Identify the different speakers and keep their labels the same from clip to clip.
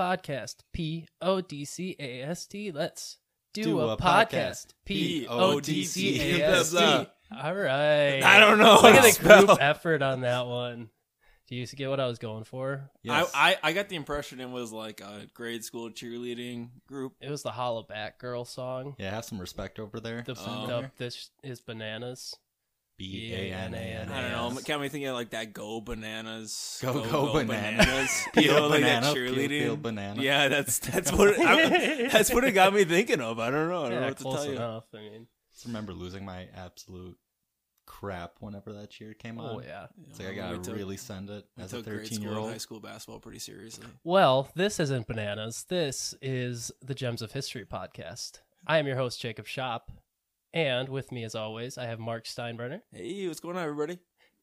Speaker 1: Let's do a podcast. P O D C A S T. Let's do,
Speaker 2: Do
Speaker 1: a,
Speaker 2: a
Speaker 1: podcast.
Speaker 2: podcast.
Speaker 1: P O D C A S T. All right.
Speaker 3: I don't know
Speaker 1: Look
Speaker 3: how
Speaker 1: at the group effort on that one. Do you get what I was going for?
Speaker 2: Yes.
Speaker 3: I, I I got the impression it was like a grade school cheerleading group.
Speaker 1: It was the Hollaback Girl song.
Speaker 2: yeah, have some respect over there.
Speaker 1: The,
Speaker 3: Oh.
Speaker 1: the This is Bananas.
Speaker 2: B A N A N A.
Speaker 3: I don't know. Got me thinking of like that Go Bananas.
Speaker 2: Go, go, bananas.
Speaker 3: You
Speaker 2: Peel
Speaker 3: know, like
Speaker 2: banana,
Speaker 3: that
Speaker 2: peel,
Speaker 3: cheerleading.
Speaker 2: peel banana.
Speaker 3: Yeah, that's that's what it, I, that's what it got me thinking of. I don't know. I don't know
Speaker 1: Yeah,
Speaker 3: what to
Speaker 1: close
Speaker 3: tell you.
Speaker 1: enough. I mean,
Speaker 2: Just remember losing my absolute crap whenever that cheer came oh, on.
Speaker 1: oh yeah.
Speaker 2: It's like I gotta
Speaker 3: took-
Speaker 2: really send it as a thirteen-year-old.
Speaker 3: high school basketball pretty seriously.
Speaker 1: Well, this isn't bananas. This is the Gems of History podcast. I am your host, Jacob Shop. And with me, as always, I have Mark Steinbrenner
Speaker 3: Hey, what's going on, everybody?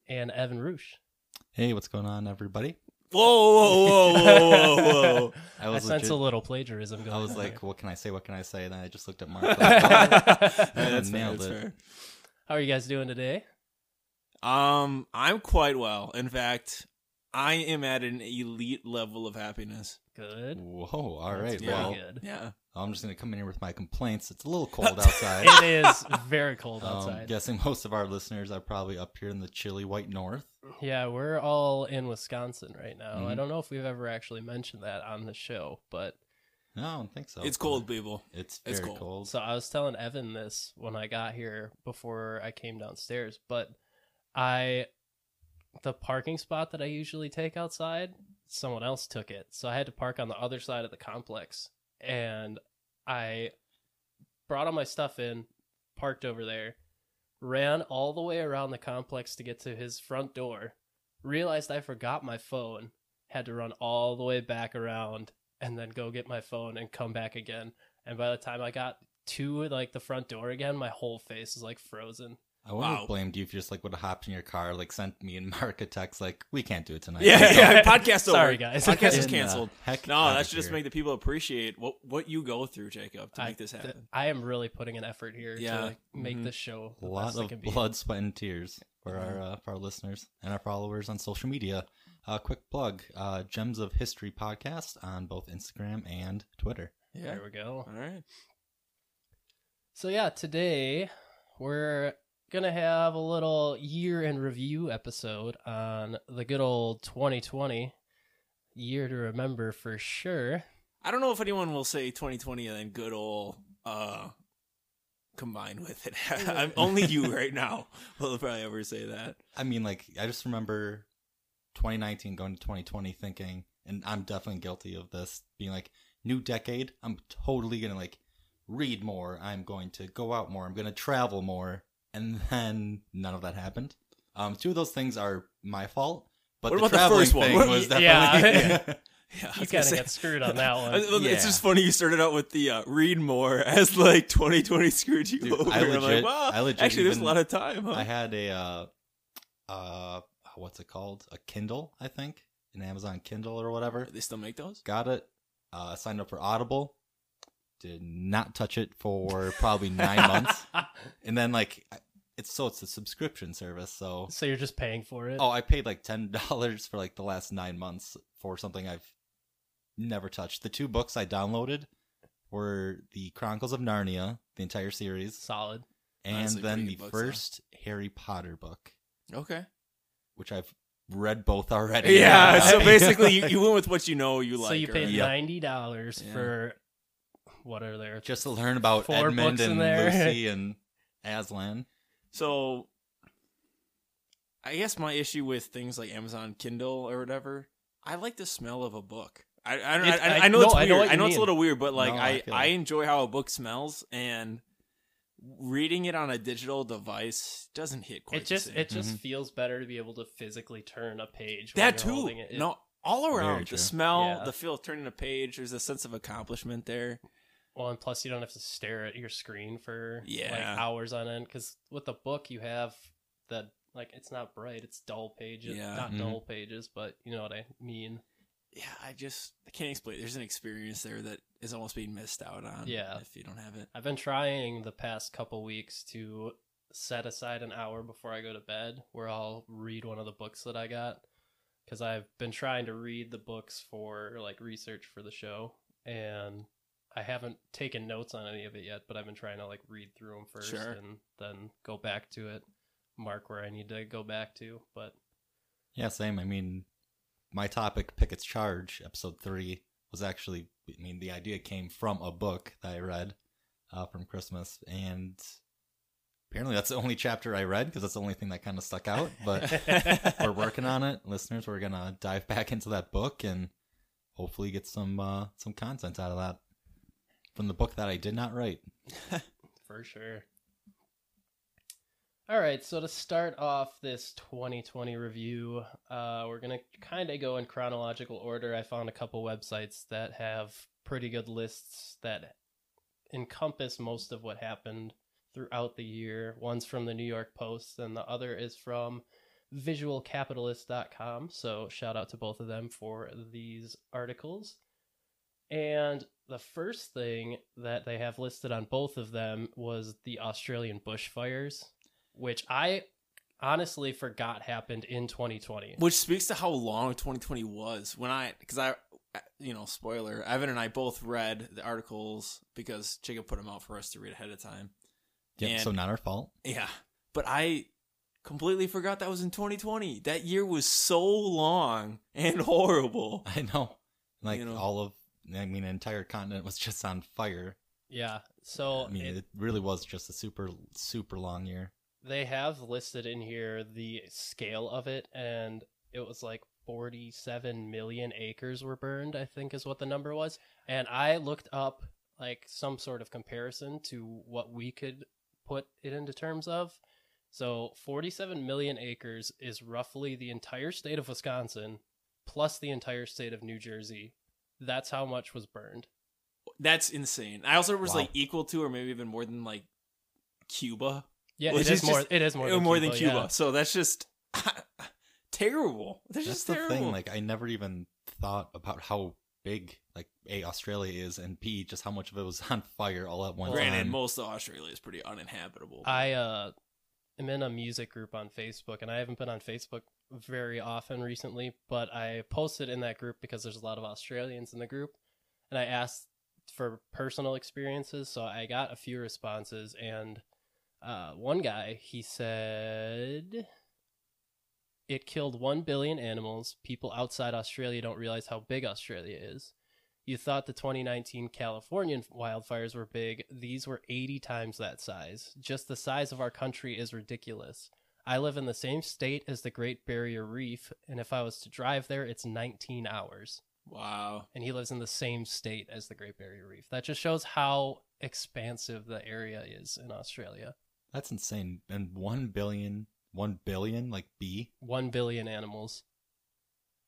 Speaker 1: and Evan Roosh.
Speaker 2: Hey, what's going on, everybody?
Speaker 3: Whoa, whoa, whoa, whoa, whoa, whoa!
Speaker 2: I
Speaker 1: I,
Speaker 2: was
Speaker 1: sense
Speaker 2: legit-
Speaker 1: a little plagiarism going
Speaker 2: I was
Speaker 1: on
Speaker 2: like,
Speaker 1: there.
Speaker 2: what can I say? What can I say? And then I just looked at Mark.
Speaker 3: Yeah,
Speaker 2: Like,
Speaker 3: that's fair.
Speaker 2: Nailed
Speaker 3: That's
Speaker 2: it.
Speaker 3: fair.
Speaker 1: How are you guys doing today?
Speaker 3: Um, I'm quite well. In fact, I am at an elite level of happiness.
Speaker 1: Good.
Speaker 2: Whoa! All
Speaker 1: That's
Speaker 2: right.
Speaker 1: very
Speaker 2: Well,
Speaker 1: good.
Speaker 3: Yeah.
Speaker 2: I'm just gonna come in here with my complaints. It's a little cold outside.
Speaker 1: It is very cold outside.
Speaker 2: Um,
Speaker 1: outside.
Speaker 2: guessing most of our listeners are probably up here in the chilly white north.
Speaker 1: Yeah, we're all in Wisconsin right now. I
Speaker 2: Mhm.
Speaker 1: don't know if we've ever actually mentioned that on the show, but
Speaker 2: No, I don't think so.
Speaker 3: It's cold, people.
Speaker 2: It's
Speaker 3: It's
Speaker 2: very
Speaker 3: cold.
Speaker 2: cold.
Speaker 1: So I was telling Evan this when I got here before I came downstairs, but I the parking spot that I usually take outside, someone else took it. So I had to park on the other side of the complex and I brought all my stuff in, parked over there, ran all the way around the complex to get to his front door, realized I forgot my phone, had to run all the way back around and then go get my phone and come back again. And by the time I got to like the front door again, my whole face is like frozen.
Speaker 2: I wouldn't
Speaker 3: Wow.
Speaker 2: have blamed you if you just like would have hopped in your car, like sent me and Mark a text, like we can't do it tonight.
Speaker 3: Yeah,
Speaker 2: Let's
Speaker 3: yeah. Podcast over.
Speaker 1: Sorry, guys.
Speaker 3: Podcast is
Speaker 2: Get the
Speaker 3: canceled.
Speaker 2: heck
Speaker 3: No,
Speaker 2: outta
Speaker 3: that should just make the people appreciate what what you go through, Jacob, to
Speaker 1: I,
Speaker 3: make this
Speaker 1: th-
Speaker 3: happen.
Speaker 1: I am really putting an effort here
Speaker 3: Yeah.
Speaker 1: to like, make
Speaker 3: Mhm.
Speaker 1: this show
Speaker 2: a
Speaker 1: the
Speaker 2: lot
Speaker 1: best it
Speaker 2: of
Speaker 1: can be.
Speaker 2: blood, sweat, and tears for
Speaker 3: Mhm.
Speaker 2: our uh, for our listeners and our followers on social media. Uh, quick plug: uh, Gems of History podcast on both Instagram and Twitter.
Speaker 3: Yeah.
Speaker 1: There we go.
Speaker 3: All right.
Speaker 1: So yeah, today we're gonna have a little year in review episode on the good old 2020 year to remember for sure.
Speaker 3: I don't know if anyone will say 2020 and then good old uh combined with it. I'm only you right now will probably ever say that.
Speaker 2: I mean, like I just remember 2019 going to 2020, thinking, and I'm definitely guilty of this, being like, new decade. I'm totally gonna like read more. I'm going to go out more. I'm gonna travel more. And then none of that happened. Um, two of those things are my fault. But
Speaker 3: What
Speaker 2: the
Speaker 3: about the first one?
Speaker 2: thing
Speaker 3: What-
Speaker 2: was
Speaker 1: yeah.
Speaker 2: definitely
Speaker 3: Yeah, I
Speaker 1: You
Speaker 3: was gonna
Speaker 1: kind of
Speaker 3: say-
Speaker 1: get screwed on that one.
Speaker 3: It's
Speaker 2: Yeah.
Speaker 3: just funny you started out with the uh, read more as like 2020 screwed you
Speaker 2: Dude,
Speaker 3: over.
Speaker 2: I
Speaker 3: I'm like, wow,
Speaker 2: I legit
Speaker 3: actually, there's a lot of time. Huh?
Speaker 2: I had a uh, uh, what's it called? A Kindle, I think, an Amazon Kindle or whatever.
Speaker 3: they still make those?
Speaker 2: Got it. Uh, signed up for Audible. Did not touch it for probably nine months, and then like I- it's so it's a subscription service. So
Speaker 1: so you're just paying for it.
Speaker 2: oh, I paid like ten dollars for like the last nine months for something I've never touched. The two books I downloaded were the Chronicles of Narnia, the entire series,
Speaker 1: Solid.
Speaker 2: and
Speaker 3: Honestly,
Speaker 2: then the
Speaker 3: books, though.
Speaker 2: first Harry Potter book.
Speaker 3: Okay.
Speaker 2: which I've read both already.
Speaker 3: Yeah. so basically, you, you went with what you know you like.
Speaker 1: so you paid
Speaker 3: right?
Speaker 1: Ninety dollars
Speaker 3: Yeah.
Speaker 1: for what are there?
Speaker 2: just to learn about
Speaker 1: Four
Speaker 2: Edmund
Speaker 1: books in
Speaker 2: and
Speaker 1: there.
Speaker 2: Lucy and Aslan.
Speaker 3: So, I guess my issue with things like Amazon Kindle or whatever, I like the smell of a book. I I, I, I,
Speaker 1: I-
Speaker 3: know
Speaker 1: no,
Speaker 3: it's
Speaker 1: I
Speaker 3: weird.
Speaker 1: know
Speaker 3: I know, it's a little weird, but like
Speaker 2: No, I
Speaker 3: I
Speaker 2: feel
Speaker 3: I enjoy how a book smells, and reading it on a digital device doesn't hit quite.
Speaker 1: It just
Speaker 3: the same.
Speaker 1: it just
Speaker 2: Mhm.
Speaker 1: feels better to be able to physically turn a page. when
Speaker 3: that
Speaker 1: you're
Speaker 3: too.
Speaker 1: it. It-
Speaker 3: No, all around the smell,
Speaker 1: Yeah.
Speaker 3: the feel of turning a page. There's a sense of accomplishment there.
Speaker 1: Well, and plus you don't have to stare at your screen for like hours on end. Because with a book, you have the like it's not bright; it's dull pages.
Speaker 3: Yeah.
Speaker 1: Not
Speaker 2: Mhm.
Speaker 1: dull pages, but you know what I mean.
Speaker 3: Yeah, I just I can't explain. There's an experience there that is almost being missed out on.
Speaker 1: Yeah.
Speaker 3: if you don't have it.
Speaker 1: I've been trying the past couple weeks to set aside an hour before I go to bed where I'll read one of the books that I got. because I've been trying to read the books for like research for the show, and I haven't taken notes on any of it yet. But I've been trying to like read through them first
Speaker 3: Sure.
Speaker 1: and then go back to it, mark where I need to go back to. But
Speaker 2: Yeah, same. I mean, my topic, Pickett's Charge, episode three, was actually, I mean, the idea came from a book that I read uh, from Christmas. And apparently that's the only chapter I read because that's the only thing that kind of stuck out. But we're working on it. Listeners, we're going to dive back into that book and hopefully get some uh, some content out of that from the book that I did not write.
Speaker 1: For sure. All right, so to start off this 2020 review, uh, we're going to kind of go in chronological order. I found a couple websites that have pretty good lists that encompass most of what happened throughout the year. One's from the New York Post, and the other is from visualcapitalist.com. So shout out to both of them for these articles. And the first thing that they have listed on both of them was the Australian bushfires, which I honestly forgot happened in 2020.
Speaker 3: Which speaks to how long 2020 was. When I, because I, uh, you know, spoiler, Evan and I both read the articles because Jacob put them out for us to read ahead of time.
Speaker 2: Yeah, so not our fault.
Speaker 3: Yeah. But I completely forgot that was in 2020. That year was so long and horrible.
Speaker 2: I know. Like
Speaker 3: You know.
Speaker 2: all of, I mean, an entire continent was just on fire.
Speaker 1: Yeah. So
Speaker 2: I mean,
Speaker 1: it-
Speaker 2: it really was just a super, super long year.
Speaker 1: they have listed in here the scale of it, and it was like 47 million acres were burned, I think is what the number was. And I looked up like some sort of comparison to what we could put it into terms of. So 47 million acres is roughly the entire state of Wisconsin plus the entire state of New Jersey. That's how much was burned.
Speaker 3: That's insane. I also was
Speaker 2: Wow.
Speaker 3: like equal to or maybe even more than like Cuba.
Speaker 1: Yeah,
Speaker 3: Which
Speaker 1: it
Speaker 3: is
Speaker 1: is more.
Speaker 3: just-
Speaker 1: It is more
Speaker 3: Or
Speaker 1: than
Speaker 3: more
Speaker 1: Cuba,
Speaker 3: than Cuba.
Speaker 1: yeah.
Speaker 3: So that's just terrible. That's,
Speaker 2: That's
Speaker 3: just
Speaker 2: the
Speaker 3: terrible.
Speaker 2: thing. Like, I never even thought about how big, like, A, Australia is, and B, just how much of it was on fire all at once.
Speaker 3: Granted,
Speaker 2: time.
Speaker 3: most of Australia is pretty uninhabitable.
Speaker 1: I uh am in a music group on Facebook and I haven't been on Facebook very often recently, but I posted in that group because there's a lot of Australians in the group and I asked for personal experiences, so I got a few responses and uh one guy, he said it killed 1 billion animals. People outside Australia don't realize how big Australia is. You thought the 2019 Californian wildfires were big. These were 80 times that size. Just the size of our country is ridiculous. I live in the same state as the Great Barrier Reef, and if I was to drive there, it's 19 hours.
Speaker 3: wow.
Speaker 1: And he lives in the same state as the Great Barrier Reef. That just shows how expansive the area is in Australia.
Speaker 2: That's insane. And one billion, one billion, like B,
Speaker 1: 1 billion animals.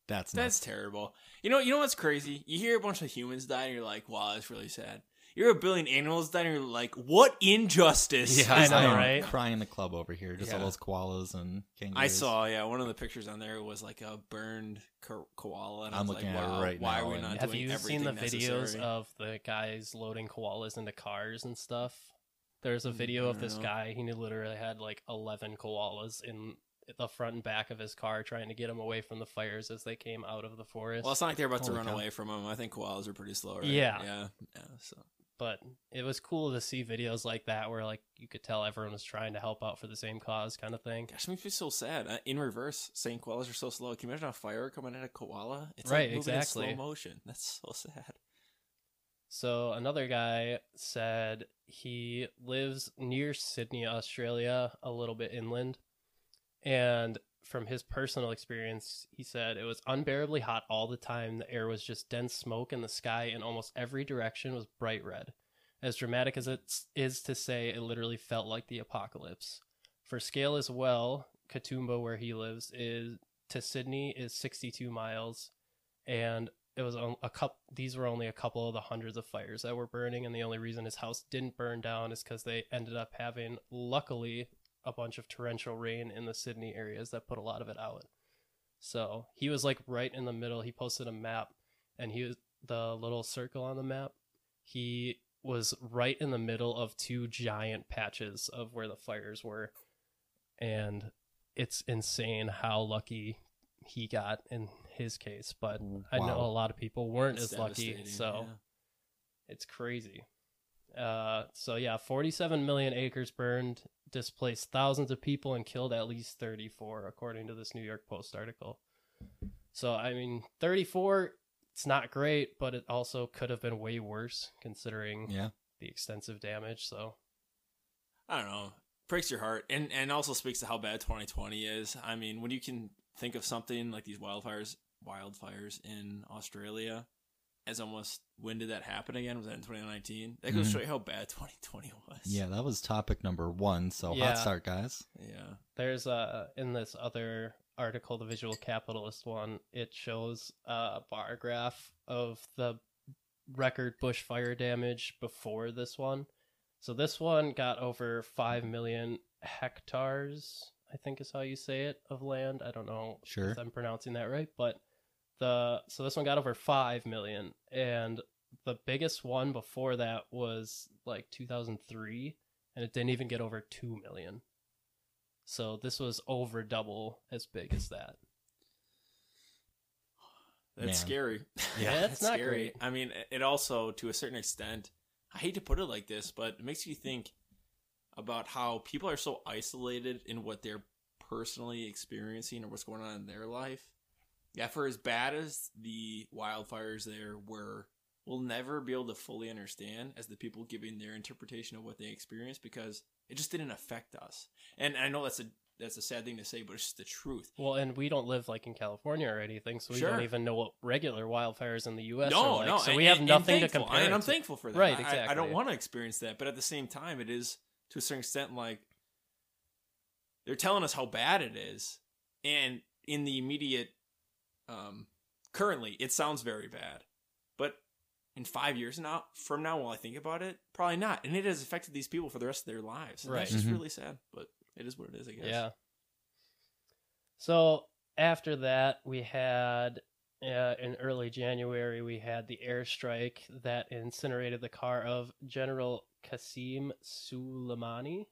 Speaker 2: That's
Speaker 3: That's
Speaker 2: nuts.
Speaker 3: terrible. You know, you know what's crazy? You hear a bunch of humans die, and you're like, "Wow, that's really sad." You're a billion animals die, and you're like, "What injustice?"
Speaker 2: Yeah,
Speaker 1: I
Speaker 3: is
Speaker 1: know,
Speaker 3: that?"
Speaker 1: Right?
Speaker 2: Crying the club over here. Just all
Speaker 3: Yeah.
Speaker 2: those koalas and kangaroos.
Speaker 3: I saw, yeah, one of the pictures on there was like a burned ko- koala, and I
Speaker 2: I'm
Speaker 3: was
Speaker 2: looking
Speaker 3: like,
Speaker 2: at it
Speaker 3: "Wow,
Speaker 2: right
Speaker 3: why
Speaker 2: now,
Speaker 3: are we
Speaker 2: and-
Speaker 3: not
Speaker 1: Have
Speaker 3: doing
Speaker 1: you seen the videos
Speaker 3: necessary?"
Speaker 1: of the guys loading koalas into cars and stuff? There's a video of this
Speaker 3: No.
Speaker 1: guy. He literally had like 11 koalas in the front and back of his car trying to get him away from the fires as they came out of the forest.
Speaker 3: Well, it's not like they're about to run
Speaker 2: cow.
Speaker 3: away from them. I think koalas are pretty slow, right?
Speaker 1: Yeah.
Speaker 3: yeah, yeah. So
Speaker 1: but it was cool to see videos like that where like you could tell everyone was trying to help out for the same cause kind of thing.
Speaker 3: Gosh, it makes me so sad. Uh, in reverse, saying koalas are so slow. Can you imagine a fire coming at a koala? It's
Speaker 1: Right,
Speaker 3: like moving
Speaker 1: exactly.
Speaker 3: in slow motion. That's so sad.
Speaker 1: So another guy said he lives near Sydney, Australia, a little bit inland. And from his personal experience, he said it was unbearably hot all the time. The air was just dense smoke, and the sky in almost every direction was bright red. As dramatic as it is to say, it literally felt like the apocalypse. For scale as well, Katoomba, where he lives, is to Sydney is 62 miles, and it was a couple. These were only a couple of the hundreds of fires that were burning, and the only reason his house didn't burn down is because they ended up having, luckily, a bunch of torrential rain in the Sydney areas that put a lot of it out. So he was like right in the middle. He posted a map, and he was the little circle on the map. He was right in the middle of two giant patches of where the fires were, and it's insane how lucky he got in his case, but I know a lot of people weren't
Speaker 3: That's
Speaker 1: as lucky. So
Speaker 3: yeah.
Speaker 1: it's crazy. Uh, so yeah, 47 million acres burned, displaced thousands of people, and killed at least 34, according to this New York Post article. So I mean, 34, it's not great, but it also could have been way worse considering
Speaker 2: Yeah.
Speaker 1: the extensive damage. So
Speaker 3: I don't know. Breaks your heart, and and also speaks to how bad 2020 is. I mean, when you can think of something like these wildfires, wildfires in Australia, as almost when did that happen again? Was that in 2019? That goes
Speaker 2: Mhm.
Speaker 3: to show you how bad 2020 was.
Speaker 2: Yeah, that was topic number one. So
Speaker 1: Yeah.
Speaker 2: hot start, guys.
Speaker 3: yeah.
Speaker 1: There's a in this other article, the Visual Capitalist one. It shows a bar graph of the record bushfire damage before this one. So this one got over five million hectares. I think is how you say it of land. I don't know
Speaker 2: Sure.
Speaker 1: if I'm pronouncing that right, but the so this one got over five million, and the biggest one before that was like 2003, and it didn't even get over two million. So this was over double as big as that.
Speaker 3: That's
Speaker 2: Man.
Speaker 3: scary.
Speaker 1: Yeah, that's not
Speaker 3: scary.
Speaker 1: great.
Speaker 3: I mean, it also, to a certain extent, I hate to put it like this, but it makes you think about how people are so isolated in what they're personally experiencing or what's going on in their life. Yeah, for as bad as the wildfires there were, we'll never be able to fully understand as the people giving their interpretation of what they experienced because it just didn't affect us. And I know that's a that's a sad thing to say, but it's just the truth.
Speaker 1: Well, and we don't live like in California or anything, so we
Speaker 3: Sure.
Speaker 1: don't even know what regular wildfires in the U.S.
Speaker 3: no,
Speaker 1: are like.
Speaker 3: no.
Speaker 1: So
Speaker 3: and-
Speaker 1: we have
Speaker 3: and- and
Speaker 1: nothing to
Speaker 3: thankful.
Speaker 1: compare.
Speaker 3: And I'm
Speaker 1: to.
Speaker 3: thankful for that.
Speaker 1: Right,
Speaker 3: I- I, I don't want to experience that, but at the same time, it is to a certain extent like they're telling us how bad it is, and in the immediate, um, currently, it sounds very bad, but in five years now, from now, while I think about it, probably not, and it has affected these people for the rest of their lives. And That's
Speaker 1: Right.
Speaker 3: just
Speaker 2: Mhm.
Speaker 3: really sad, but it is what it is, I guess.
Speaker 1: Yeah. So after that, we had uh, in early January we had the airstrike that incinerated the car of General Qasim Soleimani.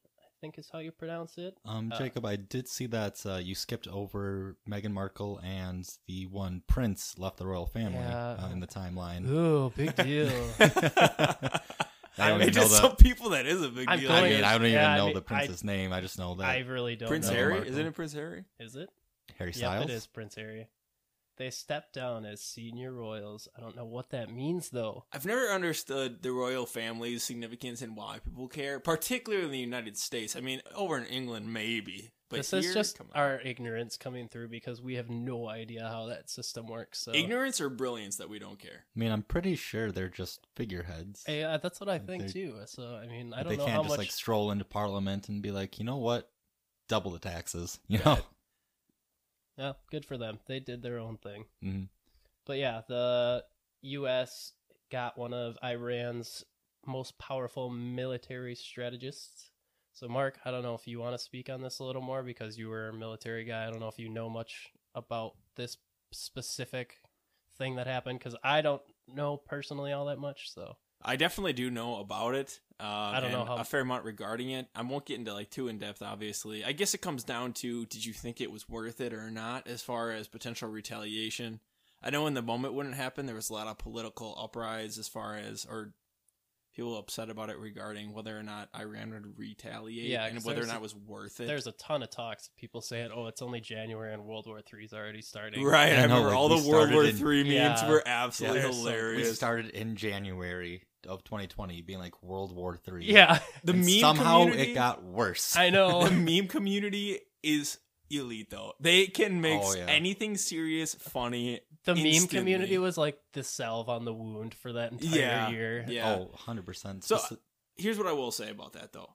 Speaker 1: I think is how you pronounce it.
Speaker 2: Um,
Speaker 1: Uh,
Speaker 2: Jacob, I did see that uh, you skipped over Meghan Markle and the one prince left the royal family
Speaker 1: Yeah.
Speaker 2: uh, in the timeline.
Speaker 1: Ooh, big deal.
Speaker 2: I
Speaker 3: I
Speaker 2: don't
Speaker 3: mean,
Speaker 2: even know the-
Speaker 3: some people that is a big
Speaker 1: I'm
Speaker 3: deal.
Speaker 2: I mean, I don't even
Speaker 1: yeah, I
Speaker 2: know
Speaker 1: mean,
Speaker 2: the prince's name. I just know that
Speaker 1: I really don't
Speaker 3: Prince
Speaker 1: know.
Speaker 3: Harry, isn't it Prince Harry?
Speaker 1: Is it?
Speaker 2: Harry
Speaker 1: Yep,
Speaker 2: Styles.
Speaker 1: it is Prince Harry. They stepped down as senior royals. I don't know what that means though.
Speaker 3: I've never understood the royal family's significance and why people care, particularly in the United States. I mean, over in England, maybe, but
Speaker 1: this
Speaker 3: here,
Speaker 1: is just our ignorance coming through because we have no idea how that system works. So
Speaker 3: ignorance or brilliance that we don't care.
Speaker 2: I mean, I'm pretty sure they're just figureheads.
Speaker 1: Yeah, uh, that's what I think
Speaker 2: They're-
Speaker 1: too. So I mean, I don't
Speaker 2: they
Speaker 1: know
Speaker 2: can't
Speaker 1: how
Speaker 2: just
Speaker 1: much.
Speaker 2: like stroll into parliament and be like, you know what, double the taxes. You
Speaker 3: Yeah.
Speaker 2: know.
Speaker 1: Yeah, good for them. They did their own thing.
Speaker 2: hmm
Speaker 1: But yeah, the U.S. got one of Iran's most powerful military strategists. So, Mark, I don't know if you want to speak on this a little more because you were a military guy. I don't know if you know much about this specific thing that happened because I don't know personally all that much. So,
Speaker 3: I definitely do know about it. Uh, I
Speaker 1: don't know how-
Speaker 3: a fair amount regarding it. I won't get into like too in depth. Obviously, I guess it comes down to did you think it was worth it or not, as far as potential retaliation. I know in the moment when it happened, there was a lot of political uprise as far as or people upset about it regarding whether or not Iran would retaliate
Speaker 1: Yeah,
Speaker 3: and
Speaker 1: 'cause
Speaker 3: whether or not it was worth it.
Speaker 1: there's a ton of talks. People saying, "Oh, it's only January and World War Three is already starting."
Speaker 3: right.
Speaker 2: Yeah,
Speaker 3: I
Speaker 2: no,
Speaker 3: remember
Speaker 2: like,
Speaker 3: all the World War
Speaker 2: in-
Speaker 3: Three memes
Speaker 1: Yeah.
Speaker 3: were absolutely
Speaker 1: Yeah, they're so- we
Speaker 2: We started in January of 2020, being like World War Three.
Speaker 1: Yeah,
Speaker 3: the
Speaker 2: And
Speaker 3: meme
Speaker 2: somehow
Speaker 3: community-
Speaker 2: it got worse.
Speaker 1: I know.
Speaker 3: the meme community is elite though. They can make
Speaker 2: Oh, yeah.
Speaker 3: anything serious funny.
Speaker 1: the meme community was like the salve on the wound for that entire
Speaker 3: Yeah.
Speaker 1: year.
Speaker 3: Yeah.
Speaker 2: Oh, 100%.
Speaker 3: So-
Speaker 2: Speci-
Speaker 3: Here's what I will say about that though.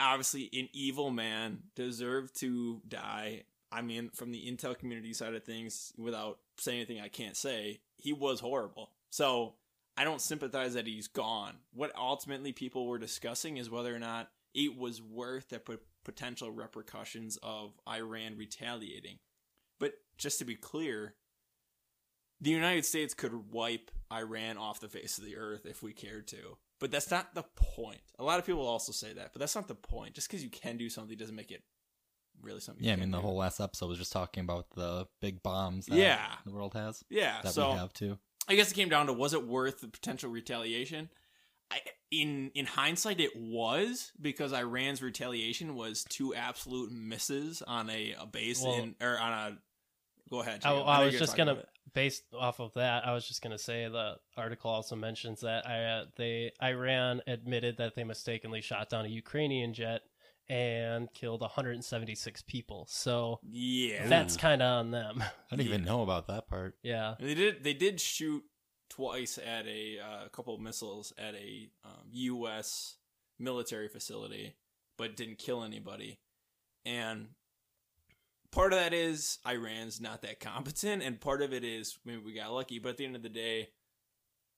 Speaker 3: Obviously, an evil man deserved to die. I mean, from the intel community side of things, without saying anything I can't say, he was horrible. So I don't sympathize that he's gone. What ultimately people were discussing is whether or not it was worth the p- potential repercussions of Iran retaliating. But just to be clear, the United States could wipe Iran off the face of the earth if we cared to. But that's not the point. A lot of people also say that, but that's not the point. Just because you can do something doesn't make it really something.
Speaker 2: Yeah, I mean the
Speaker 3: do.
Speaker 2: whole last episode was just talking about the big bombs that
Speaker 3: Yeah.
Speaker 2: the world has
Speaker 3: yeah.
Speaker 2: that
Speaker 3: so
Speaker 2: we have too.
Speaker 3: I guess it came down to was it worth the potential retaliation? I, in in hindsight, it was because Iran's retaliation was two absolute misses on a, a base
Speaker 1: Well-
Speaker 3: in or on a. Go ahead.
Speaker 1: I,
Speaker 3: Jacob.
Speaker 1: I was just gonna, based off of that, I was just gonna say the article also mentions that I, uh, they Iran admitted that they mistakenly shot down a Ukrainian jet and killed 176 people. So
Speaker 3: Yeah,
Speaker 1: that's kind of on them.
Speaker 2: I didn't even know about that part.
Speaker 1: yeah,
Speaker 3: They did. They did shoot twice at a uh, couple of missiles at a um, U.S. military facility, but didn't kill anybody. And part of that is Iran's not that competent, and part of it is maybe we got lucky. But at the end of the day,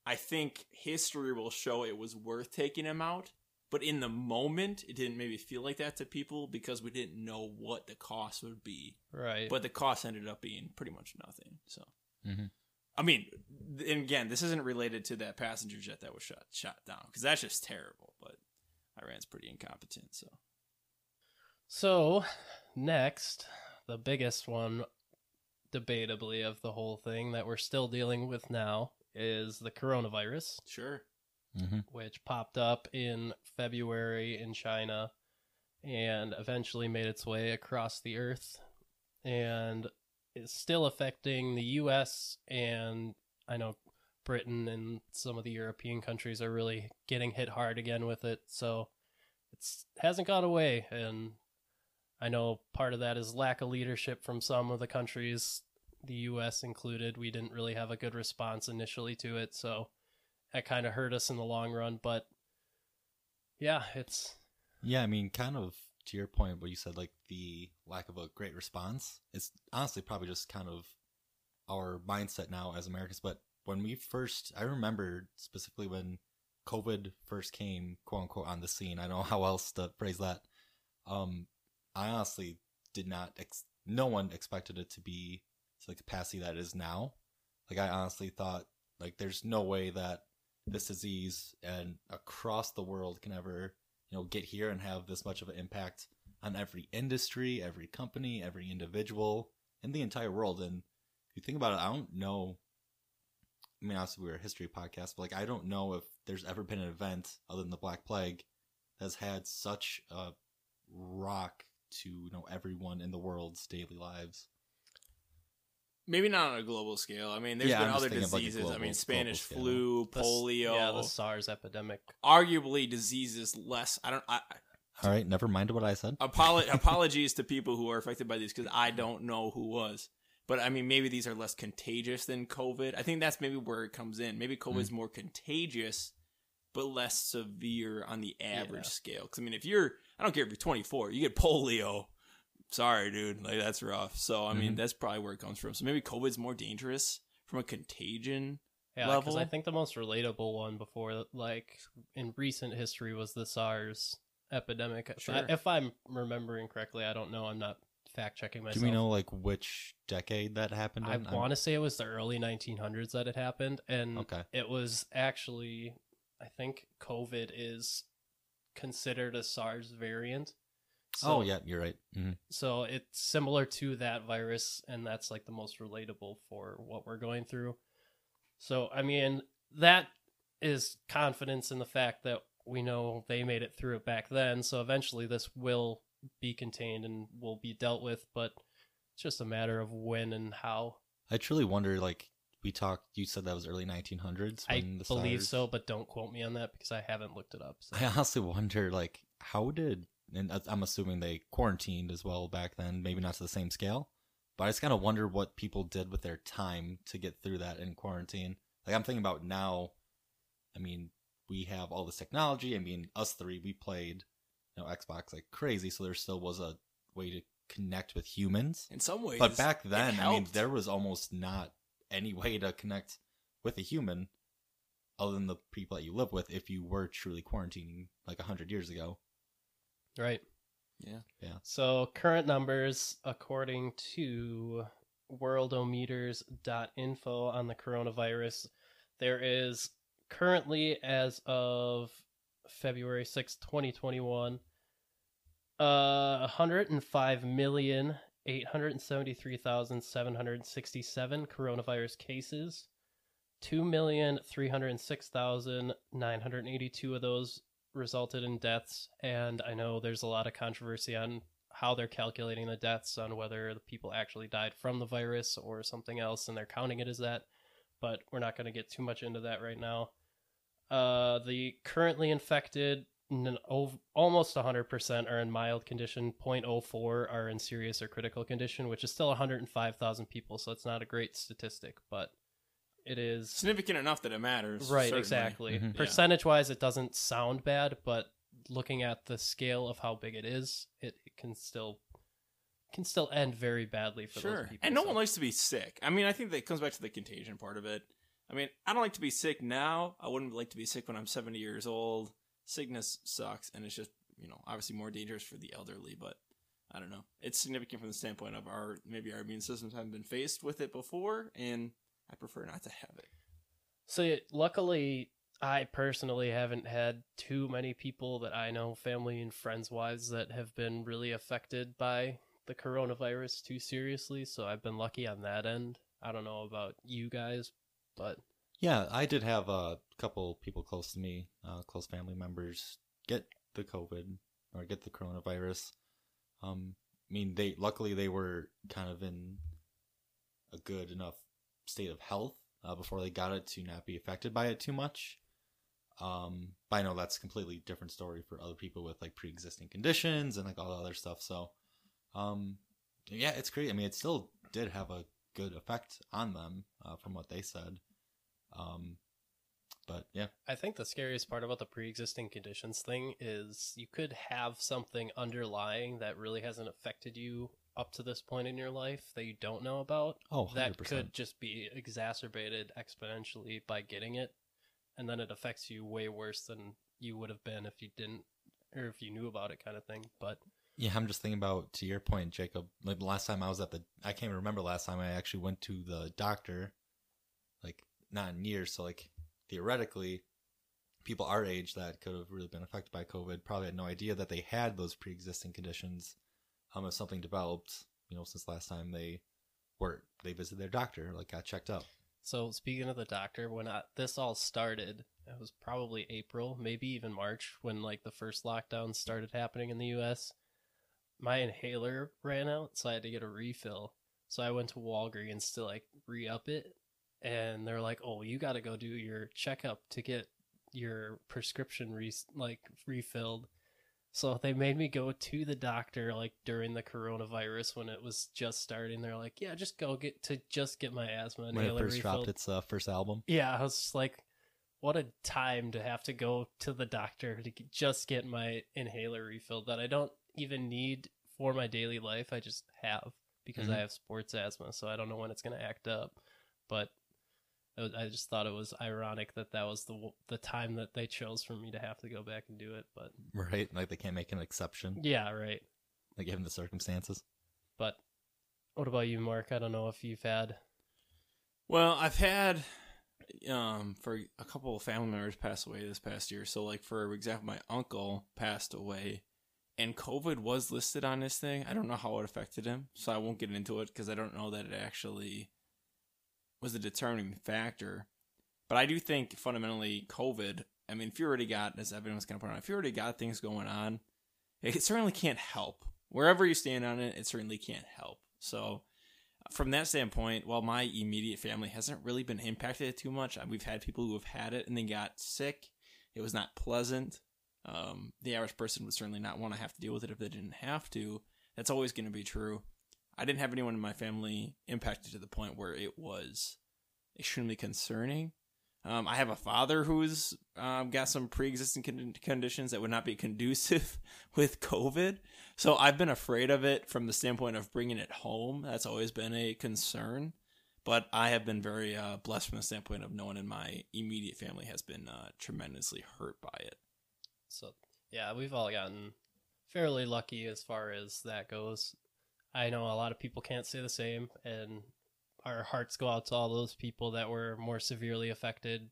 Speaker 3: I think history will show it was worth taking him out. But in the moment, it didn't maybe feel like that to people because we didn't know what the cost would be
Speaker 1: right.
Speaker 3: but the cost ended up being pretty much nothing. So,
Speaker 2: Mhm.
Speaker 3: I mean, and again, this isn't related to that passenger jet that was shot shot down because that's just terrible. But Iran's pretty incompetent. So,
Speaker 1: So, next, the biggest one, debatably, of the whole thing that we're still dealing with now is the coronavirus,
Speaker 3: sure,
Speaker 2: hmm
Speaker 1: which popped up in February in China and eventually made its way across the earth and is still affecting the US and I know Britain and some of the European countries are really getting hit hard again with it. So it's hasn't gone away and I know part of that is lack of leadership from some of the countries, the US included. We didn't really have a good response initially to it, so that kind of hurt us in the long run, but yeah, it's
Speaker 2: Yeah, I mean, kind of to your point, where you said, like the lack of a great response. It's honestly probably just kind of our mindset now as Americans. But when we first, I remember specifically when COVID first came, quote unquote, on the scene. I don't know how else to phrase that. Um, I honestly did not. Ex- no one expected it to be to the capacity that it is now. Like I honestly thought, like there's no way that this disease and across the world can ever you know get here and have this much of an impact on every industry every company every individual in the entire world. And if you think about it i don't know i mean obviously we're a history podcast but like i don't know if there's ever been an event other than the black plague that's had such a rock to you know everyone in the world's daily lives
Speaker 3: maybe not on a global scale. I mean, there's
Speaker 2: Yeah,
Speaker 3: been
Speaker 2: I'm
Speaker 3: other
Speaker 2: thinking of, like, a
Speaker 3: diseases. I mean, Spanish
Speaker 2: global scale.
Speaker 3: flu,
Speaker 1: the
Speaker 3: polio,
Speaker 1: yeah, the SARS epidemic.
Speaker 3: arguably diseases less. I don't. I,
Speaker 2: all right never mind what i said
Speaker 3: Apolo- apologies to people who are affected by these because I don't know who was. But I mean, maybe these are less contagious than COVID. I think that's maybe where it comes in. Maybe COVID is hmm. more contagious, but less severe on the average
Speaker 1: Yeah.
Speaker 3: scale. Because I mean, if you're, I don't care if you're 24, you get polio. Sorry, dude, like that's rough. So I mean,
Speaker 2: Mhm.
Speaker 3: that's probably where it comes from. So maybe COVID's more dangerous from a contagion.
Speaker 1: Yeah, because
Speaker 3: level.
Speaker 1: I think the most relatable one before, like in recent history, was the SARS epidemic. If I-
Speaker 3: Sure.
Speaker 1: If I'm remembering correctly, I don't know. I'm not fact checking myself.
Speaker 2: do we know like which decade that happened
Speaker 1: I
Speaker 2: in? I'm-
Speaker 1: want to say it was the early 1900s that it happened, and
Speaker 2: okay
Speaker 1: it was actually, I think, COVID is considered a SARS variant.
Speaker 2: Oh yeah you're right hmm
Speaker 1: So it's similar to that virus, and that's like the most relatable for what we're going through. So, I mean, that is confidence in the fact that we know they made it through it back then. So eventually this will be contained and will be dealt with, but it's just a matter of when and how.
Speaker 2: I truly wonder, like we talked. You said that was early 1900s.
Speaker 1: I
Speaker 2: the
Speaker 1: believe
Speaker 2: SARS-
Speaker 1: so, but don't quote me on that because I haven't looked it up. So.
Speaker 2: I honestly wonder, like, how did? And I'm assuming they quarantined as well back then. Maybe not to the same scale, but I just kind of wonder what people did with their time to get through that in quarantine. Like I'm thinking about now. I mean, we have all this technology. I mean, us three, we played, you know, Xbox like crazy, so there still was a way to connect with humans.
Speaker 3: In some ways,
Speaker 2: But back then, I mean, there was almost not any way to connect with a human other than the people that you live with if you were truly quarantining like 100 years ago.
Speaker 1: Right.
Speaker 3: Yeah.
Speaker 2: Yeah.
Speaker 1: So current numbers, according to worldometers.info on the coronavirus, there is currently, as of February sixth, 2021, Uh, 105 million 873,767 coronavirus cases. 2,306,982 of those resulted in deaths. And I know there's a lot of controversy on how they're calculating the deaths, on whether the people actually died from the virus or something else, and they're counting it as that. But we're not going to get too much into that right now. Uh, the currently infected, almost 100% are in mild condition. 0.04 are in serious or critical condition, which is still 105,000 people, so it's not a great statistic, but it is
Speaker 3: Significant enough that it matters.
Speaker 1: right.
Speaker 3: certainly.
Speaker 1: Exactly.
Speaker 2: Mhm.
Speaker 1: Percentage wise, it doesn't sound bad, but looking at the scale of how big it is, it, it can still can still end very badly for
Speaker 3: Sure.
Speaker 1: those people.
Speaker 3: And no
Speaker 1: so-
Speaker 3: one likes to be sick. I mean, I think that comes back to the contagion part of it. I mean, I don't like to be sick now. I wouldn't like to be sick when I'm 70 years old. Sickness sucks, and it's just, you know, obviously more dangerous for the elderly, but I don't know. It's significant from the standpoint of our, maybe our immune systems haven't been faced with it before, and I prefer not to have it.
Speaker 1: So luckily, I personally haven't had too many people that I know, family and friends wise, that have been really affected by the coronavirus too seriously. So I've been lucky on that end. I don't know about you guys, but
Speaker 2: Yeah, I did have a couple people close to me, uh, close family members, get the COVID or get the coronavirus. Um, I mean, they luckily they were kind of in a good enough state of health uh, before they got it to not be affected by it too much. Um, but I know that's a completely different story for other people with like pre-existing conditions and like all the other stuff. So, um, yeah, it's great. I mean, it still did have a good effect on them uh, from what they said. Um, but yeah,
Speaker 1: I think the scariest part about the pre-existing conditions thing is you could have something underlying that really hasn't affected you up to this point in your life that you don't know about.
Speaker 2: oh, 100%.
Speaker 1: that could just be exacerbated exponentially by getting it and then it affects you way worse than you would have been if you didn't or if you knew about it kind of thing but
Speaker 2: Yeah, I'm just thinking about to your point, Jacob. Like the last time I was at the, I can't even remember last time I actually went to the doctor. Like not in years, so like theoretically, people our age that could have really been affected by COVID probably had no idea that they had those pre-existing conditions. Um, if something developed, you know, since last time they were they visited their doctor, like got checked up.
Speaker 1: so speaking of the doctor when I, this all started it was probably april maybe even march when like the first lockdown started happening in the us my inhaler ran out so i had to get a refill so i went to walgreens to like re-up it and they're like oh you got to go do your checkup to get your prescription re- like refilled so they made me go to the doctor like during the coronavirus when it was just starting they're like yeah just go get to just get my asthma
Speaker 2: When it
Speaker 1: inhaler
Speaker 2: first
Speaker 1: refilled
Speaker 2: dropped its uh, first album.
Speaker 1: yeah, I was just like, what a time to have to go to the doctor to get, just get my inhaler refilled that I don't even need for my daily life. I just have because I
Speaker 2: Mhm.
Speaker 1: have sports asthma, so I don't know when it's going to act up. But was- I just thought it was ironic that that was the the time that they chose for me to have to go back and do it. But
Speaker 2: Right, like they can't make an exception,
Speaker 1: yeah, right.
Speaker 2: like given the circumstances.
Speaker 1: But what about you, Mark? I don't know if you've had.
Speaker 3: Well, I've had um for a couple of family members pass away this past year. So like for example, my uncle passed away and COVID was listed on this thing. I don't know how it affected him, so I won't get into it because I don't know that it actually was a determining factor. But I do think fundamentally COVID, I mean, if you already got, as was kind of pointing out, if you already got things going on, it certainly can't help. Wherever you stand on it, it certainly can't help. So from that standpoint, while my immediate family hasn't really been impacted too much, we've had people who have had it and they got sick. It was not pleasant. Um, the average person would certainly not want to have to deal with it if they didn't have to. That's always going to be true. I didn't have anyone in my family impacted to the point where it was extremely concerning. Um, I have a father who's um, got some pre-existing con- conditions that would not be conducive with COVID. So I've been afraid of it from the standpoint of bringing it home. That's always been a concern. But I have been very uh, blessed from the standpoint of no one in my immediate family has been uh, tremendously hurt by it.
Speaker 1: So yeah, we've all gotten fairly lucky as far as that goes. I know a lot of people can't say the same, and our hearts go out to all those people that were more severely affected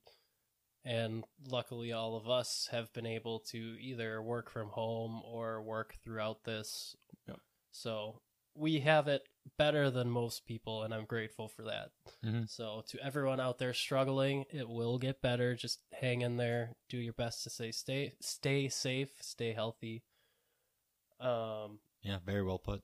Speaker 1: and luckily all of us have been able to either work from home or work throughout this.
Speaker 3: Yep.
Speaker 1: So we have it better than most people, and I'm grateful for that.
Speaker 2: Mhm.
Speaker 1: So to everyone out there struggling, it will get better. Just hang in there. Do your best to stay stay stay safe, stay healthy. Um,
Speaker 2: Yeah, very well put.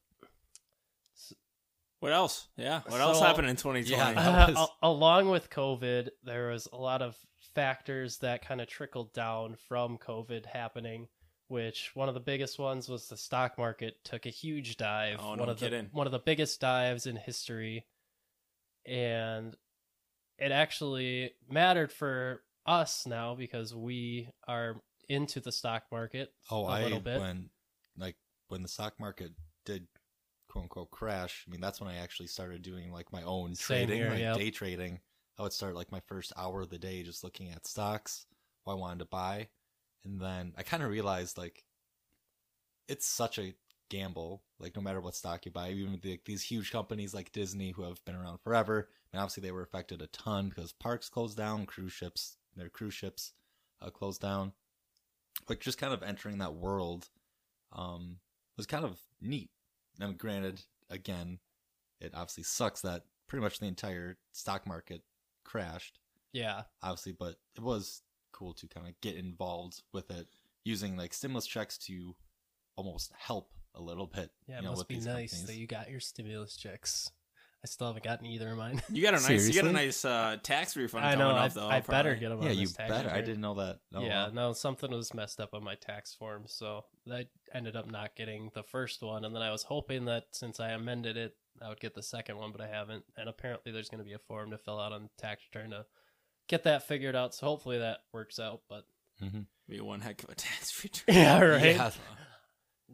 Speaker 3: What else? Yeah. What else happened in 2020?
Speaker 2: Yeah.
Speaker 1: Uh,
Speaker 2: was-
Speaker 1: al- along with COVID, there was a lot of factors that kind of trickled down from COVID happening. Which one of the biggest ones was the stock market took a huge dive.
Speaker 3: Oh,
Speaker 1: one
Speaker 3: no
Speaker 1: of
Speaker 3: kidding.
Speaker 1: the one of the biggest dives in history, and it actually mattered for us now because we are into the stock market
Speaker 2: Oh,
Speaker 1: a
Speaker 2: I
Speaker 1: little bit.
Speaker 2: when like when the stock market did quote unquote crash. I mean, that's when I actually started doing like my own
Speaker 1: Same
Speaker 2: trading,
Speaker 1: here,
Speaker 2: like
Speaker 1: yep.
Speaker 2: day trading. I would start like my first hour of the day just looking at stocks, what I wanted to buy, and then I kind of realized like it's such a gamble. Like no matter what stock you buy, even like these huge companies like Disney who have been around forever, and obviously they were affected a ton because parks closed down, cruise ships, their cruise ships uh, closed down. Like just kind of entering that world um, was kind of neat. Now, granted, again, it obviously sucks that pretty much the entire stock market crashed,
Speaker 1: yeah,
Speaker 2: obviously, but it was cool to kind of get involved with it using like stimulus checks to almost help a little bit.
Speaker 1: yeah, it
Speaker 2: you know,
Speaker 1: must be nice
Speaker 2: companies.
Speaker 1: that you got your stimulus checks. I still haven't gotten either of mine.
Speaker 3: You got a nice, you got a nice uh, tax refund.
Speaker 1: I know.
Speaker 3: coming
Speaker 1: I,
Speaker 3: up, though,
Speaker 1: I better
Speaker 3: probably.
Speaker 1: get them.
Speaker 2: Yeah,
Speaker 1: on
Speaker 2: you
Speaker 1: this tax
Speaker 2: better. I didn't know that. Oh,
Speaker 1: yeah,
Speaker 2: wow.
Speaker 1: no, something was messed up on my tax form, so I ended up not getting the first one, and then I was hoping that since I amended it, I would get the second one, but I haven't. And apparently, there's going to be a form to fill out on tax return to get that figured out. So hopefully that works out. But
Speaker 3: Be one heck of a tax return.
Speaker 1: yeah, right.
Speaker 2: Yeah.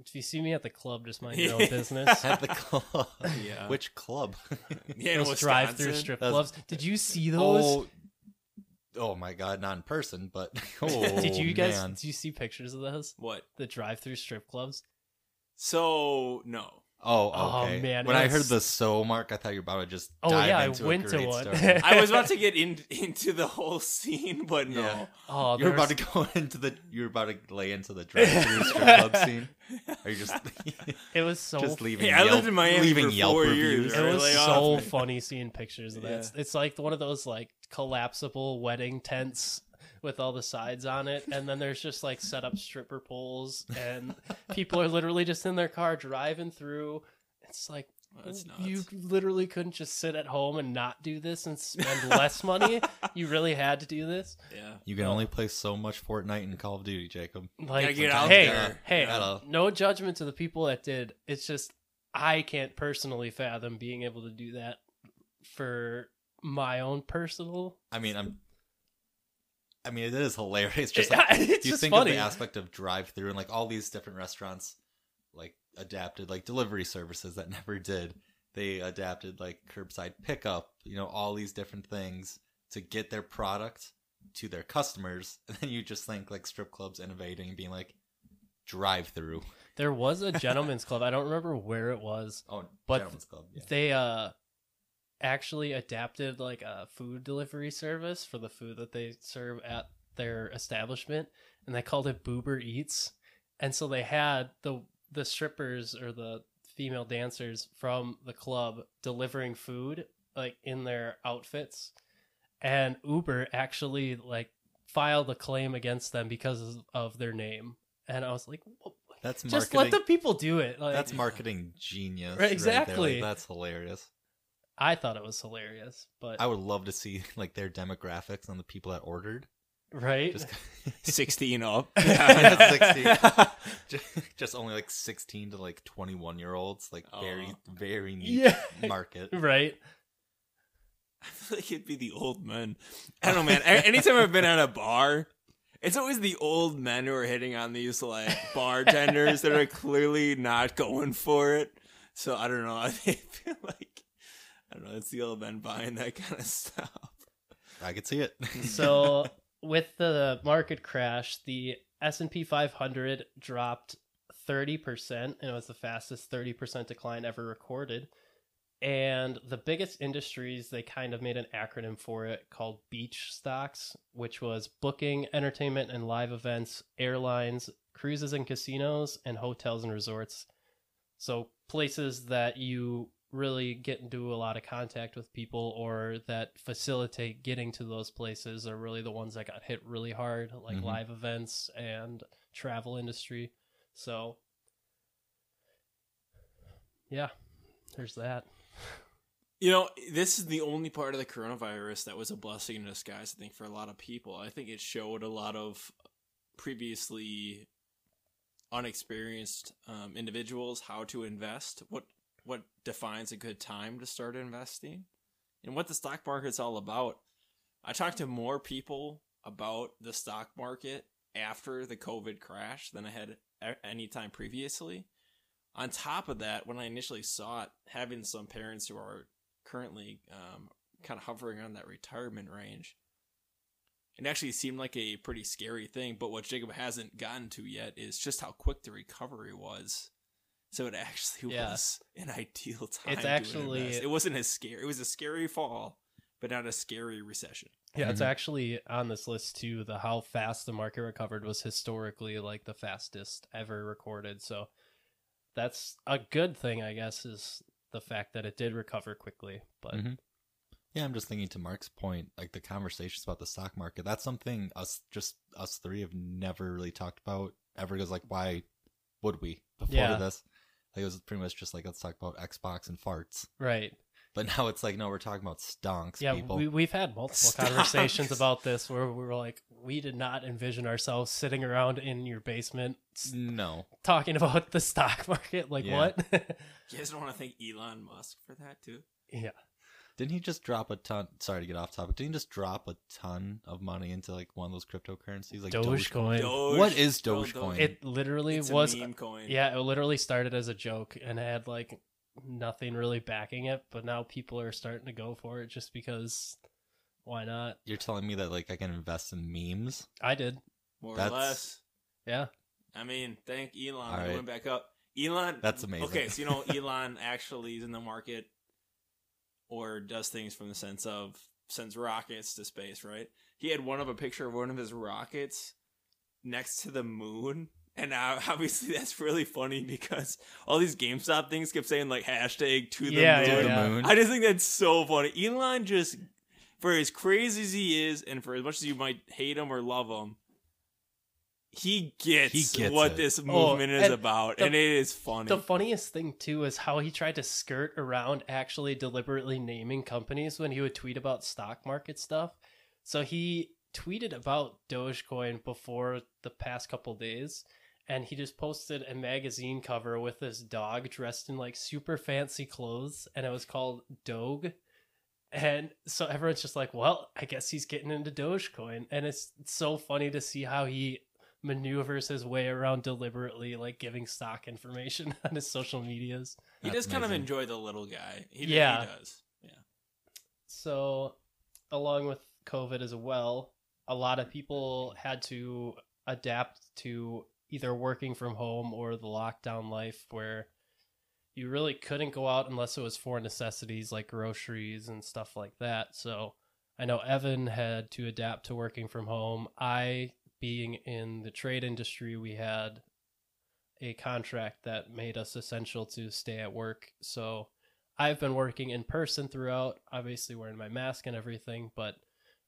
Speaker 1: If you see me at the club, just mind your own business.
Speaker 2: At the club.
Speaker 3: Yeah.
Speaker 2: Which club?
Speaker 3: Yeah,
Speaker 1: those drive-through strip
Speaker 2: That's-
Speaker 1: clubs. Did you see those?
Speaker 2: Oh, oh my god, not in person, but oh,
Speaker 1: Did you guys?
Speaker 2: man.
Speaker 1: Did you see pictures of those?
Speaker 3: What?
Speaker 1: The drive-through strip clubs.
Speaker 3: So no.
Speaker 2: Oh,
Speaker 1: Oh,
Speaker 2: okay.
Speaker 1: man,
Speaker 2: when I heard the so mark, I thought you were about to just.
Speaker 1: Oh,
Speaker 2: dive
Speaker 1: yeah, I
Speaker 2: into a
Speaker 1: went to
Speaker 2: great
Speaker 1: one.
Speaker 3: I was about to get in, into the whole scene, but no.
Speaker 2: Yeah.
Speaker 1: Oh,
Speaker 2: You're about to go into the. You're about to lay into the drive-through strip club scene. Are you just
Speaker 1: It was so
Speaker 2: just leaving?
Speaker 3: Hey, I
Speaker 2: Yelp,
Speaker 3: lived in Miami
Speaker 2: leaving
Speaker 3: for
Speaker 2: Yelp
Speaker 3: four
Speaker 2: reviews?
Speaker 3: years,
Speaker 1: It was so funny seeing pictures of that.
Speaker 3: Yeah.
Speaker 1: It's, it's like one of those like collapsible wedding tents with all the sides on it, and then there's just like set up stripper poles, and people are literally just in their car driving through. It's like
Speaker 3: That's
Speaker 1: you literally couldn't just sit at home and not do this and spend less money. You really had to do this.
Speaker 3: Yeah.
Speaker 2: You can only play so much Fortnite and Call of Duty, Jacob.
Speaker 1: Like,
Speaker 3: get out
Speaker 1: hey,
Speaker 3: there.
Speaker 1: hey,
Speaker 2: Gotta-
Speaker 1: no judgment to the people that did. It's just I can't personally fathom being able to do that for my own personal.
Speaker 2: I mean, I'm. I mean, it is hilarious. Just like,
Speaker 1: it's
Speaker 2: you
Speaker 1: just
Speaker 2: think
Speaker 1: funny.
Speaker 2: of the aspect of drive-through and like all these different restaurants, like adapted like delivery services that never did. They adapted like curbside pickup. You know, all these different things to get their product to their customers, and then you just think like strip clubs innovating and being like drive-through.
Speaker 1: There was a gentleman's club. I don't remember where it was.
Speaker 2: Oh,
Speaker 1: But
Speaker 2: gentlemen's club. Yeah.
Speaker 1: They uh actually adapted like a food delivery service for the food that they serve at their establishment and they called it Boober Eats. And so they had the the strippers or the female dancers from the club delivering food like in their outfits. And Uber actually like filed a claim against them because of- their name. And I was like, "Wha-
Speaker 2: That's
Speaker 1: just let the people do it. Like,
Speaker 2: that's marketing genius.
Speaker 1: Right,
Speaker 2: there. Like,
Speaker 1: exactly.
Speaker 2: that's hilarious.
Speaker 1: I thought it was hilarious, but
Speaker 2: I would love to see like their demographics on the people that ordered.
Speaker 1: right?
Speaker 2: Just,
Speaker 3: 16 up.
Speaker 2: Yeah, 16. just, just only like 16 to like 21 year olds, like very,
Speaker 3: Oh.
Speaker 2: very neat
Speaker 1: Yeah.
Speaker 2: market.
Speaker 1: right.
Speaker 3: I feel like it'd be the old men. I don't know, man. A- Anytime I've been at a bar, it's always the old men who are hitting on these like bartenders that are clearly not going for it. So I don't know. I feel like I don't know. It's the old men buying that kind of stuff.
Speaker 2: I could see it.
Speaker 1: So with the market crash, the S and P 500 dropped 30%, and it was the fastest 30% decline ever recorded. And the biggest industries, they kind of made an acronym for it called Beach Stocks, which was booking, entertainment and live events, airlines, cruises and casinos, and hotels and resorts. So places that you really get into a lot of contact with people or that facilitate getting to those places are really the ones that got hit really hard, like
Speaker 2: Mhm.
Speaker 1: live events and travel industry. So yeah, there's that.
Speaker 3: You know, this is the only part of the coronavirus that was a blessing in disguise, I think, for a lot of people. I think it showed a lot of previously unexperienced um, individuals how to invest, what what defines a good time to start investing, and what the stock market's all about. I talked to more people about the stock market after the COVID crash than I had any time previously. On top of that, when I initially saw it, having some parents who are currently um, kind of hovering on that retirement range, it actually seemed like a pretty scary thing. But what Jacob hasn't gotten to yet is just how quick the recovery was. So it actually
Speaker 1: Yeah.
Speaker 3: was an ideal time.
Speaker 1: It's
Speaker 3: to
Speaker 1: actually-
Speaker 3: invest. it wasn't as scary. It was a scary fall, but not a scary recession.
Speaker 1: Yeah, it's
Speaker 2: Mhm.
Speaker 1: actually on this list too. The how fast the market recovered was historically like the fastest ever recorded. So that's a good thing, I guess, is the fact that it did recover quickly. But
Speaker 2: Mhm. Yeah, I'm just thinking to Mark's point, like the conversations about the stock market. That's something us, just us three, have never really talked about ever. Because like, why would we before
Speaker 1: Yeah.
Speaker 2: this? Like, it was pretty much just like let's talk about Xbox and farts.
Speaker 1: right,
Speaker 2: But now it's like, no, we're talking about stonks,
Speaker 1: yeah,
Speaker 2: people.
Speaker 1: we we've had multiple
Speaker 3: Stocks.
Speaker 1: conversations about this where we were like, we did not envision ourselves sitting around in your basement
Speaker 2: no,
Speaker 1: talking about the stock market. Like
Speaker 2: Yeah.
Speaker 1: what?
Speaker 3: You guys don't want to thank Elon Musk for that too?
Speaker 1: yeah,
Speaker 2: didn't he just drop a ton? Sorry to get off topic. Didn't he just drop a ton of money into like one of those cryptocurrencies, like
Speaker 1: Dogecoin.
Speaker 3: Doge-
Speaker 2: What is Dogecoin?
Speaker 1: It literally
Speaker 3: It's a
Speaker 1: was
Speaker 3: meme coin.
Speaker 1: Yeah, it literally started as a joke and had like nothing really backing it, but now people are starting to go for it just because why not?
Speaker 2: You're telling me that like I can invest in memes?
Speaker 1: I did.
Speaker 3: more
Speaker 2: That's-
Speaker 3: or less.
Speaker 1: Yeah.
Speaker 3: I mean, thank Elon.
Speaker 2: All
Speaker 3: It
Speaker 2: right.
Speaker 3: went back up. Elon.
Speaker 2: That's amazing.
Speaker 3: Okay, so you know Elon actually is in the market, or does things from the sense of sends rockets to space. Right? He had one of a picture of one of his rockets next to the moon. And now, obviously, that's really funny because all these GameStop things kept saying like hashtag to the
Speaker 1: Yeah,
Speaker 3: moon.
Speaker 1: yeah,
Speaker 2: To the
Speaker 1: yeah.
Speaker 2: moon.
Speaker 3: I just think that's so funny. Elon just, for as crazy as he is, and for as much as you might hate him or love him, he gets,
Speaker 2: He gets
Speaker 3: what
Speaker 2: it.
Speaker 3: this
Speaker 1: Oh,
Speaker 3: movement is
Speaker 1: and
Speaker 3: about,
Speaker 1: the-
Speaker 3: and it is funny.
Speaker 1: The funniest thing too is how he tried to skirt around actually deliberately naming companies when he would tweet about stock market stuff. So he tweeted about Dogecoin before the past couple days and he just posted a magazine cover with this dog dressed in like super fancy clothes and it was called Doge. And so everyone's just like, well, I guess he's getting into Dogecoin. And it's so funny to see how he maneuvers his way around deliberately, like giving stock information on his social medias.
Speaker 3: he
Speaker 2: That's
Speaker 3: does kind of enjoy the little guy. He,
Speaker 1: Yeah.
Speaker 3: he does. Yeah.
Speaker 1: So, along with COVID as well, a lot of people had to adapt to either working from home or the lockdown life where you really couldn't go out unless it was for necessities like groceries and stuff like that. So, I know Evan had to adapt to working from home. I, being in the trade industry, we had a contract that made us essential to stay at work. So, I've been working in person throughout, obviously wearing my mask and everything, but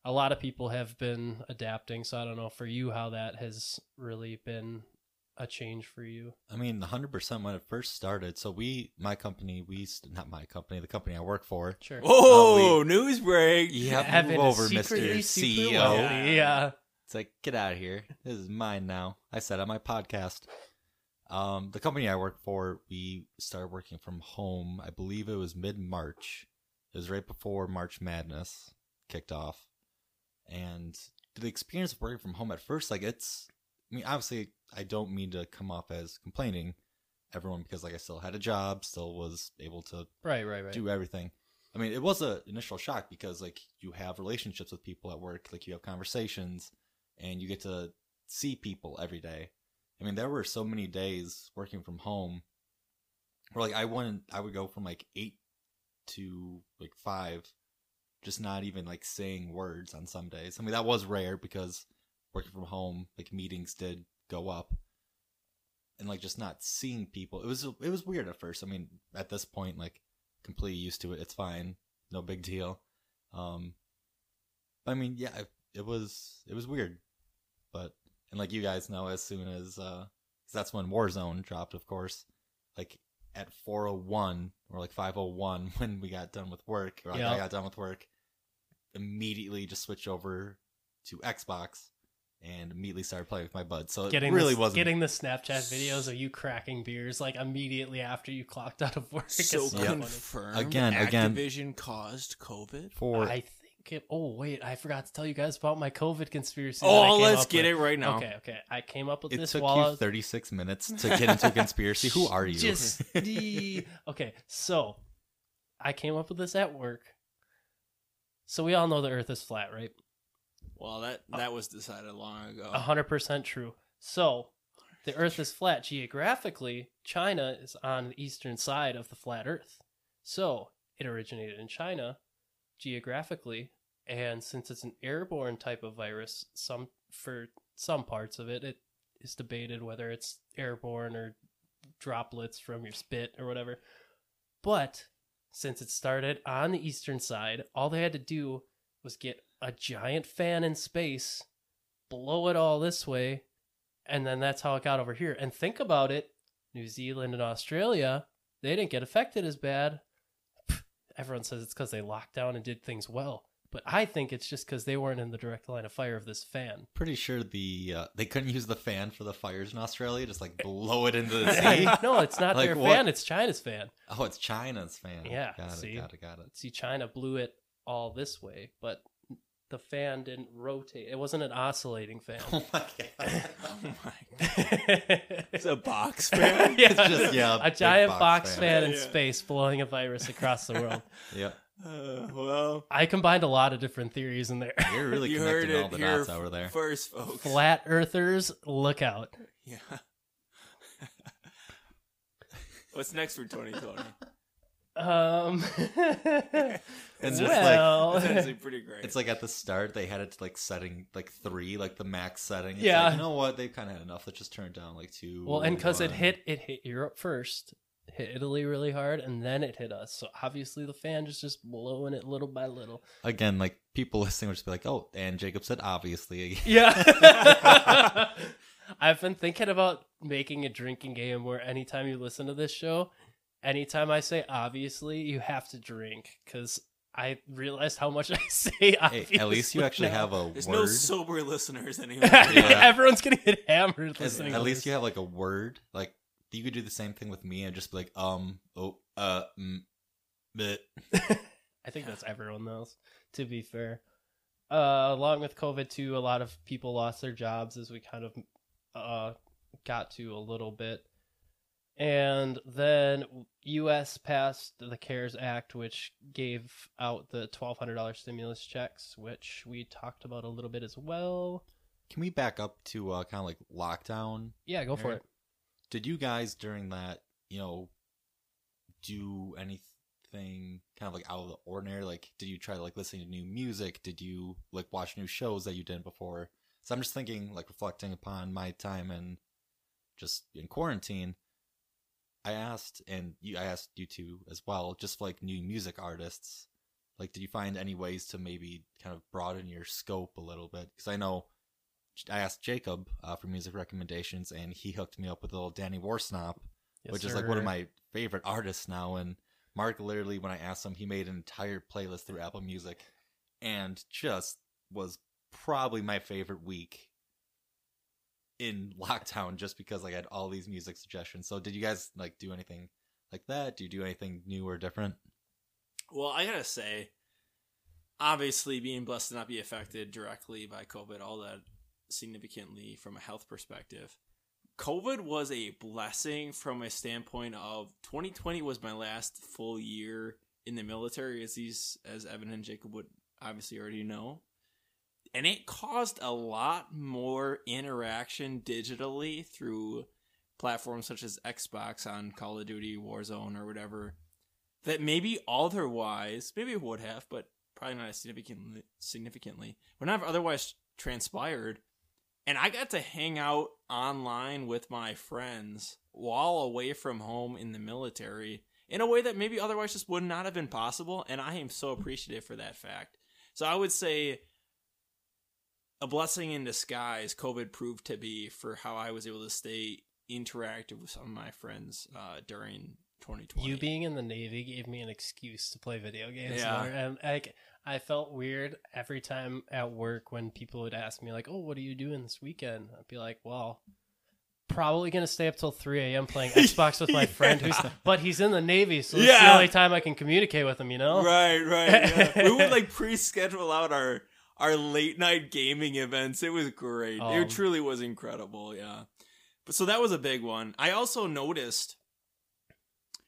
Speaker 1: a lot of people have been adapting. So I don't know for you how that has really been a change for you.
Speaker 2: I mean, 100% when it first started. So we, my company, we, not my company, the company I work for.
Speaker 1: Sure.
Speaker 3: Oh, news break.
Speaker 2: Yeah,
Speaker 1: Evan
Speaker 2: move over,
Speaker 1: secretly
Speaker 2: Mr. CEO.
Speaker 1: wealthy, Yeah.
Speaker 2: It's like, get out of here. This is mine now. I said on my podcast. Um, the company I work for, we started working from home. I believe it was mid March. It was right before March Madness kicked off. And the experience of working from home at first, like it's, I mean, obviously, I don't mean to come off as complaining everyone because like I still had a job, still was able to
Speaker 1: Right, right, right.
Speaker 2: do everything. I mean, it was a initial shock because like you have relationships with people at work, like you have conversations, and you get to see people every day. I mean, there were so many days working from home where like I wouldn't, I would go from like eight to like five, just not even like saying words on some days. I mean, that was rare because working from home, like meetings did go up, and like just not seeing people. It was it was weird at first. I mean, at this point, like completely used to it. It's fine, no big deal. Um, I mean, yeah, it, it was it was weird, but and like you guys know, as soon as uh, 'cause that's when Warzone dropped, of course. Like at 401 or like 501 when we got done with work, or like
Speaker 1: Yeah.
Speaker 2: I got done with work, immediately just switched over to Xbox and immediately started playing with my bud. So
Speaker 1: Getting
Speaker 2: it really
Speaker 1: the,
Speaker 2: wasn't.
Speaker 1: getting the Snapchat videos of you cracking beers like immediately after you clocked out of work.
Speaker 3: So
Speaker 1: so
Speaker 3: confirmed.
Speaker 2: Again, again.
Speaker 3: Activision caused COVID.
Speaker 2: for
Speaker 1: I think it. Oh wait, I forgot to tell you guys about my COVID conspiracy. that oh, I
Speaker 3: Oh,
Speaker 1: came
Speaker 3: let's
Speaker 1: up
Speaker 3: get
Speaker 1: with.
Speaker 3: it right now.
Speaker 1: Okay, okay. I came up with
Speaker 2: it
Speaker 1: this
Speaker 2: took
Speaker 1: while I
Speaker 2: you
Speaker 1: was
Speaker 2: 36 minutes to get into a conspiracy. Who are you?
Speaker 1: Just the okay. So I came up with this at work. So we all know the Earth is flat, right?
Speaker 3: Well, that uh, that was decided long ago.
Speaker 1: A hundred percent true. So the Earth is flat geographically. China is on the eastern side of the flat Earth. So it originated in China geographically, and since it's an airborne type of virus, some for some parts of it, it is debated whether it's airborne or droplets from your spit or whatever. But since it started on the eastern side, all they had to do was get a giant fan in space, blow it all this way, and then that's how it got over here. And think about it New Zealand and Australia, they didn't get affected as bad. Everyone says it's because they locked down and did things well. But I think it's just because they weren't in the direct line of fire of this fan.
Speaker 2: Pretty sure the uh, they couldn't use the fan for the fires in Australia. Just like blow it into the sea.
Speaker 1: no, it's not
Speaker 2: Like
Speaker 1: their
Speaker 2: what?
Speaker 1: fan, it's China's fan.
Speaker 2: Oh, it's China's fan.
Speaker 1: Yeah,
Speaker 2: got
Speaker 1: see?
Speaker 2: it, got it, got it.
Speaker 1: See, China blew it all this way, but the fan didn't rotate. It wasn't an oscillating fan.
Speaker 2: Oh my god!
Speaker 3: oh my! It's a box fan.
Speaker 1: yeah,
Speaker 2: It's just, yeah,
Speaker 1: a
Speaker 2: big
Speaker 1: giant
Speaker 2: box
Speaker 1: box,
Speaker 2: fan.
Speaker 1: fan, in
Speaker 3: Yeah.
Speaker 1: space blowing a virus across the world.
Speaker 2: yep,
Speaker 3: Uh, well,
Speaker 1: I combined a lot of different theories in there.
Speaker 2: you're really
Speaker 3: you
Speaker 2: connecting
Speaker 3: it
Speaker 2: all the
Speaker 3: here
Speaker 2: dots over there.
Speaker 3: first, folks.
Speaker 1: Flat earthers, look out.
Speaker 3: Yeah. What's next for 2020?
Speaker 1: Um,
Speaker 2: It's just like-
Speaker 1: well,
Speaker 3: actually pretty great.
Speaker 2: It's like at the start they had it to like setting like three, like the max setting. It's
Speaker 1: Yeah.
Speaker 2: like, you know what? They've kind of had enough. Let's just turn it down like two.
Speaker 1: well, and because it hit, it hit Europe first, hit Italy really hard, and then it hit us. So obviously the fan just just blowing it little by little.
Speaker 2: again, like people listening would just be like, "Oh," and Jacob said, "Obviously."
Speaker 1: Yeah. I've been thinking about making a drinking game where anytime you listen to this show, anytime I say obviously, you have to drink because I realized how much I say
Speaker 2: Hey, at least you actually
Speaker 1: now.
Speaker 2: have a
Speaker 3: There's
Speaker 2: word.
Speaker 3: no sober listeners anymore.
Speaker 2: Yeah.
Speaker 1: Everyone's gonna get hammered
Speaker 2: At-
Speaker 1: listening.
Speaker 2: at
Speaker 1: to
Speaker 2: least
Speaker 1: this.
Speaker 2: you have like a word. Like you could do the same thing with me and just be like, um, oh, uh, mm, but
Speaker 1: I think that's everyone knows. To be fair, uh, along with COVID too, a lot of people lost their jobs as we kind of uh, got to a little bit, and then U.S. passed the CARES Act, which gave out the twelve hundred dollars stimulus checks, which we talked about a little bit as well.
Speaker 2: can we back up to uh, kind of like lockdown?
Speaker 1: Yeah, go for
Speaker 2: Aaron?
Speaker 1: it.
Speaker 2: Did you guys during that, you know, do anything kind of like out of the ordinary? Like, did you try like listen to new music? Did you like watch new shows that you didn't before? So I'm just thinking, like, reflecting upon my time and just in quarantine. I asked, and you, I asked you two as well, just like new music artists. Like, did you find any ways to maybe kind of broaden your scope a little bit? Because I know I asked Jacob uh, for music recommendations, and he hooked me up with a little Danny Worsnop,
Speaker 1: Yes,
Speaker 2: which is like one of my favorite artists now. And Mark literally, when I asked him, he made an entire playlist through Apple Music, and just was probably my favorite week in lockdown, just because I had all these music suggestions. So, did you guys like do anything like that? Do you do anything new or different?
Speaker 3: Well, I gotta say, obviously, being blessed to not be affected directly by COVID, all that significantly from a health perspective. COVID was a blessing from a standpoint of 2020 was my last full year in the military, as these, as Evan and Jacob would obviously already know. And it caused a lot more interaction digitally through platforms such as Xbox on Call of Duty, Warzone, or whatever that maybe otherwise, maybe it would have, but probably not significantly, significantly, would not have otherwise transpired. And I got to hang out online with my friends while away from home in the military in a way that maybe otherwise just would not have been possible. And I am so appreciative for that fact. So I would say a blessing in disguise, COVID proved to be for how I was able to stay interactive with some of my friends uh, during 2020.
Speaker 1: You being in the Navy gave me an excuse to play video games
Speaker 3: Yeah.
Speaker 1: more. And like I felt weird every time at work when people would ask me like, "Oh, what are you doing this weekend?" I'd be like, "Well, probably gonna stay up till 3 a.m. playing Xbox with my friend who's, but he's in the Navy, so it's the only time I can communicate with him. You know?
Speaker 3: Right, right. Yeah. we would like pre-schedule out our our late night gaming events. It was great.
Speaker 1: Um,
Speaker 3: it truly was incredible. Yeah. But so that was a big one. I also noticed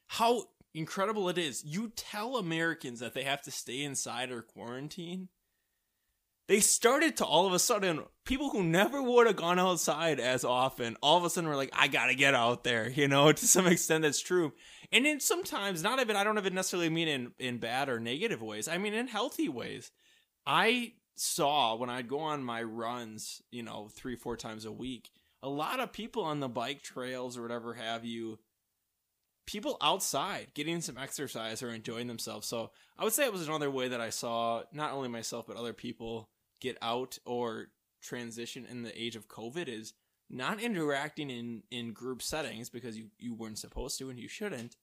Speaker 3: how incredible it is. You tell Americans that they have to stay inside or quarantine. They started to all of a sudden, people who never would have gone outside as often, all of a sudden were like, I gotta get out there. You know, to some extent, that's true. And then sometimes, not even, I don't even necessarily mean in, in bad or negative ways. I mean in healthy ways. I saw when I'd go on my runs, you know, three, four times a week, a lot of people on the bike trails or whatever have you, people outside getting some exercise or enjoying themselves. So I would say it was another way that I saw not only myself, but other people get out or transition in the age of COVID is not interacting in, in group settings because you, you weren't supposed to and you shouldn't,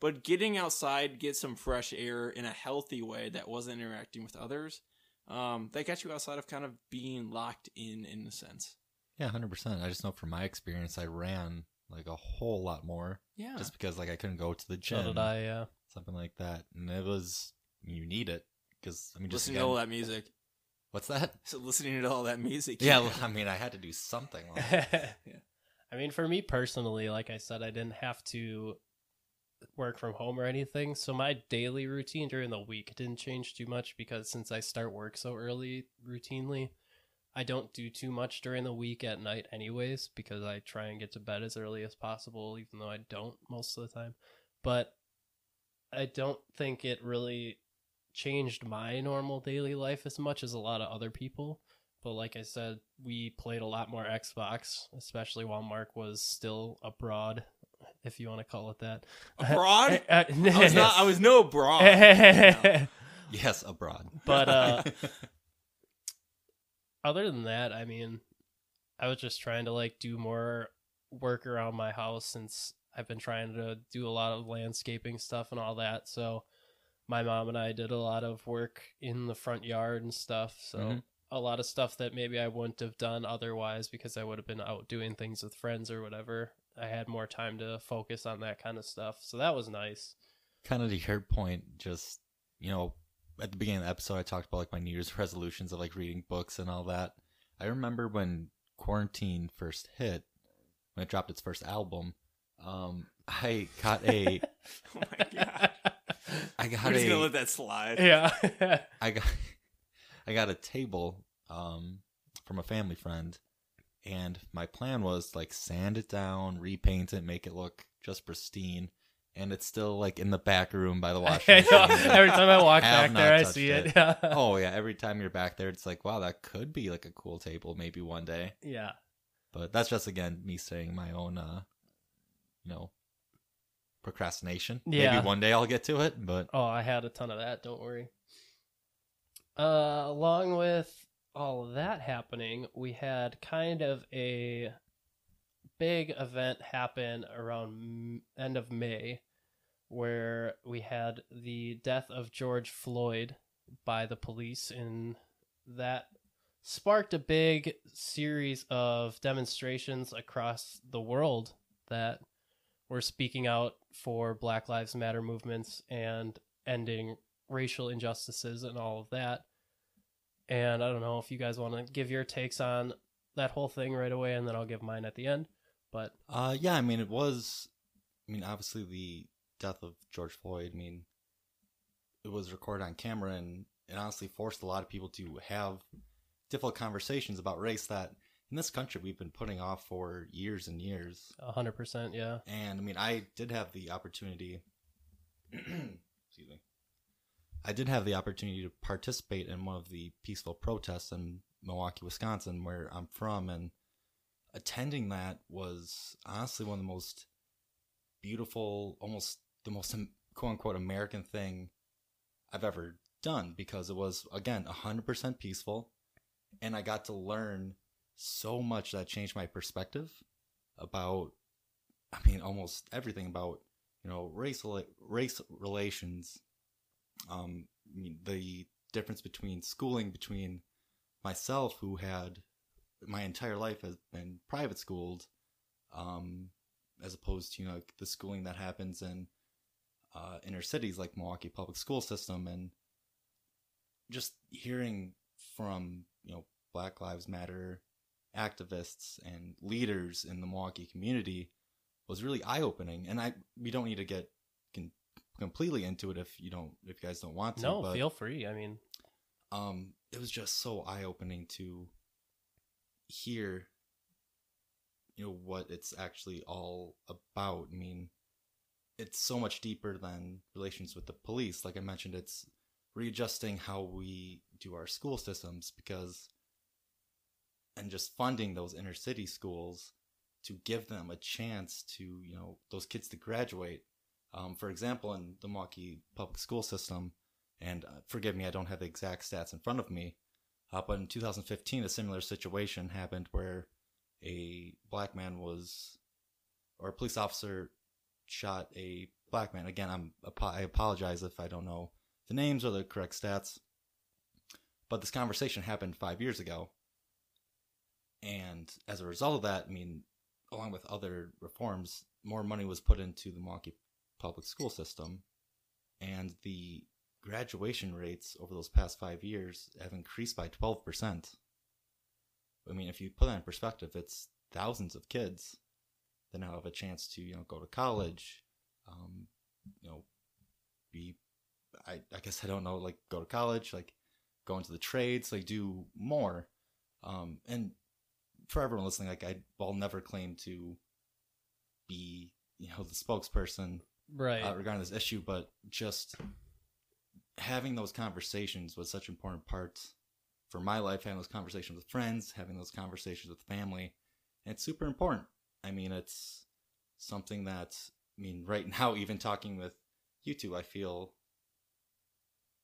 Speaker 3: but getting outside, get some fresh air in a healthy way that wasn't interacting with others. Um, that got you outside of kind of being locked in, in a sense.
Speaker 2: Yeah, hundred percent. I just know from my experience, I ran like a whole lot more
Speaker 3: Yeah.
Speaker 2: just because like I couldn't go to the
Speaker 1: So
Speaker 2: gym,
Speaker 1: did I. Yeah.
Speaker 2: something like that, and it was you need it because I mean, just
Speaker 3: listening
Speaker 2: again,
Speaker 3: to all that music.
Speaker 2: what's that?
Speaker 3: So listening to all that music.
Speaker 2: Yeah, well, I mean, I had to do something. Like,
Speaker 1: I mean, for me personally, like I said, I didn't have to work from home or anything. So my daily routine during the week didn't change too much because since I start work so early routinely, I don't do too much during the week at night anyways because I try and get to bed as early as possible even though I don't most of the time. But I don't think it really changed my normal daily life as much as a lot of other people. But like I said, we played a lot more Xbox, especially while Mark was still abroad, if you want to call it that.
Speaker 3: Abroad?
Speaker 1: Uh,
Speaker 3: I was not. I was no broad.
Speaker 2: yes, abroad.
Speaker 1: but uh other than that, I mean, I was just trying to like do more work around my house since I've been trying to do a lot of landscaping stuff and all that. So my mom and I did a lot of work in the front yard and stuff. So
Speaker 2: Mhm.
Speaker 1: a lot of stuff that maybe I wouldn't have done otherwise because I would have been out doing things with friends or whatever. I had more time to focus on that kind of stuff. So that was nice.
Speaker 2: kind of to your point, just you know, at the beginning of the episode, I talked about like my New Year's resolutions of like reading books and all that. I remember when quarantine first hit, when it dropped its first album, um, I got a,
Speaker 3: oh my god.
Speaker 2: I
Speaker 3: I'm
Speaker 2: got
Speaker 3: just gonna
Speaker 2: a,
Speaker 3: let that slide.
Speaker 1: yeah.
Speaker 2: I got, I got a table, um, from a family friend, and my plan was like sand it down, repaint it, make it look just pristine. And it's still like in the back room by the machine.
Speaker 1: Every time I walk back there, I see it.
Speaker 2: it.
Speaker 1: Yeah.
Speaker 2: oh yeah, every time you're back there, it's like, wow, that could be like a cool table, maybe one day.
Speaker 1: yeah.
Speaker 2: But that's just again me saying my own, uh, you know, procrastination.
Speaker 1: Yeah.
Speaker 2: Maybe one day I'll get to it, but
Speaker 1: Oh, I had a ton of that. Don't worry. Uh, along with all of that happening, we had kind of a big event happen around end of May, where we had the death of George Floyd by the police, and that sparked a big series of demonstrations across the world that were speaking out for Black Lives Matter movements and ending racial injustices and all of that. And I don't know if you guys want to give your takes on that whole thing right away, and then I'll give mine at the end. But
Speaker 2: uh, yeah, I mean, it was, I mean, obviously the death of George Floyd. I mean, it was recorded on camera, and it honestly forced a lot of people to have difficult conversations about race that in this country we've been putting off for years and years.
Speaker 1: a hundred percent, yeah,
Speaker 2: And I mean, I did have the opportunity excuse me. I did have the opportunity to participate in one of the peaceful protests in Milwaukee, Wisconsin, where I'm from, and attending that was honestly one of the most beautiful, almost the most quote unquote American thing I've ever done because it was again 100% peaceful. And I got to learn so much that changed my perspective about I mean almost everything about you know race race relations um the difference between schooling between myself who had my entire life has been private schooled um as opposed to you know the schooling that happens in uh, inner cities like Milwaukee public school system and just hearing from you know Black Lives Matter activists and leaders in the Milwaukee community was really eye opening. And I we don't need to get con- completely into it if you don't if you guys don't want to.
Speaker 1: No,
Speaker 2: but,
Speaker 1: feel free. I mean,
Speaker 2: um, it was just so eye opening to hear you know what it's actually all about. I mean, it's so much deeper than relations with the police. Like I mentioned, it's readjusting how we do our school systems because and just funding those inner city schools to give them a chance to you know those kids to graduate um, for example in the milwaukee public school system and uh, forgive me i don't have the exact stats in front of me uh, but in 2015 a similar situation happened where a black man was or a police officer shot a black man again i'm i apologize if i don't know the names or the correct stats. But this conversation happened five years ago. And as a result of that, I mean, along with other reforms, more money was put into the Milwaukee public school system. And the graduation rates over those past five years have increased by 12%. I mean, if you put that in perspective, it's thousands of kids that now have a chance to, you know, go to college, um, you know, be I, I guess I don't know, like go to college, like go into the trades, like do more. Um, and for everyone listening, like I will never claim to be, you know, the spokesperson
Speaker 1: right
Speaker 2: uh, regarding this issue, but just having those conversations was such an important part for my life. Having those conversations with friends, having those conversations with family, and it's super important. I mean, it's something that I mean, right now, even talking with you two, I feel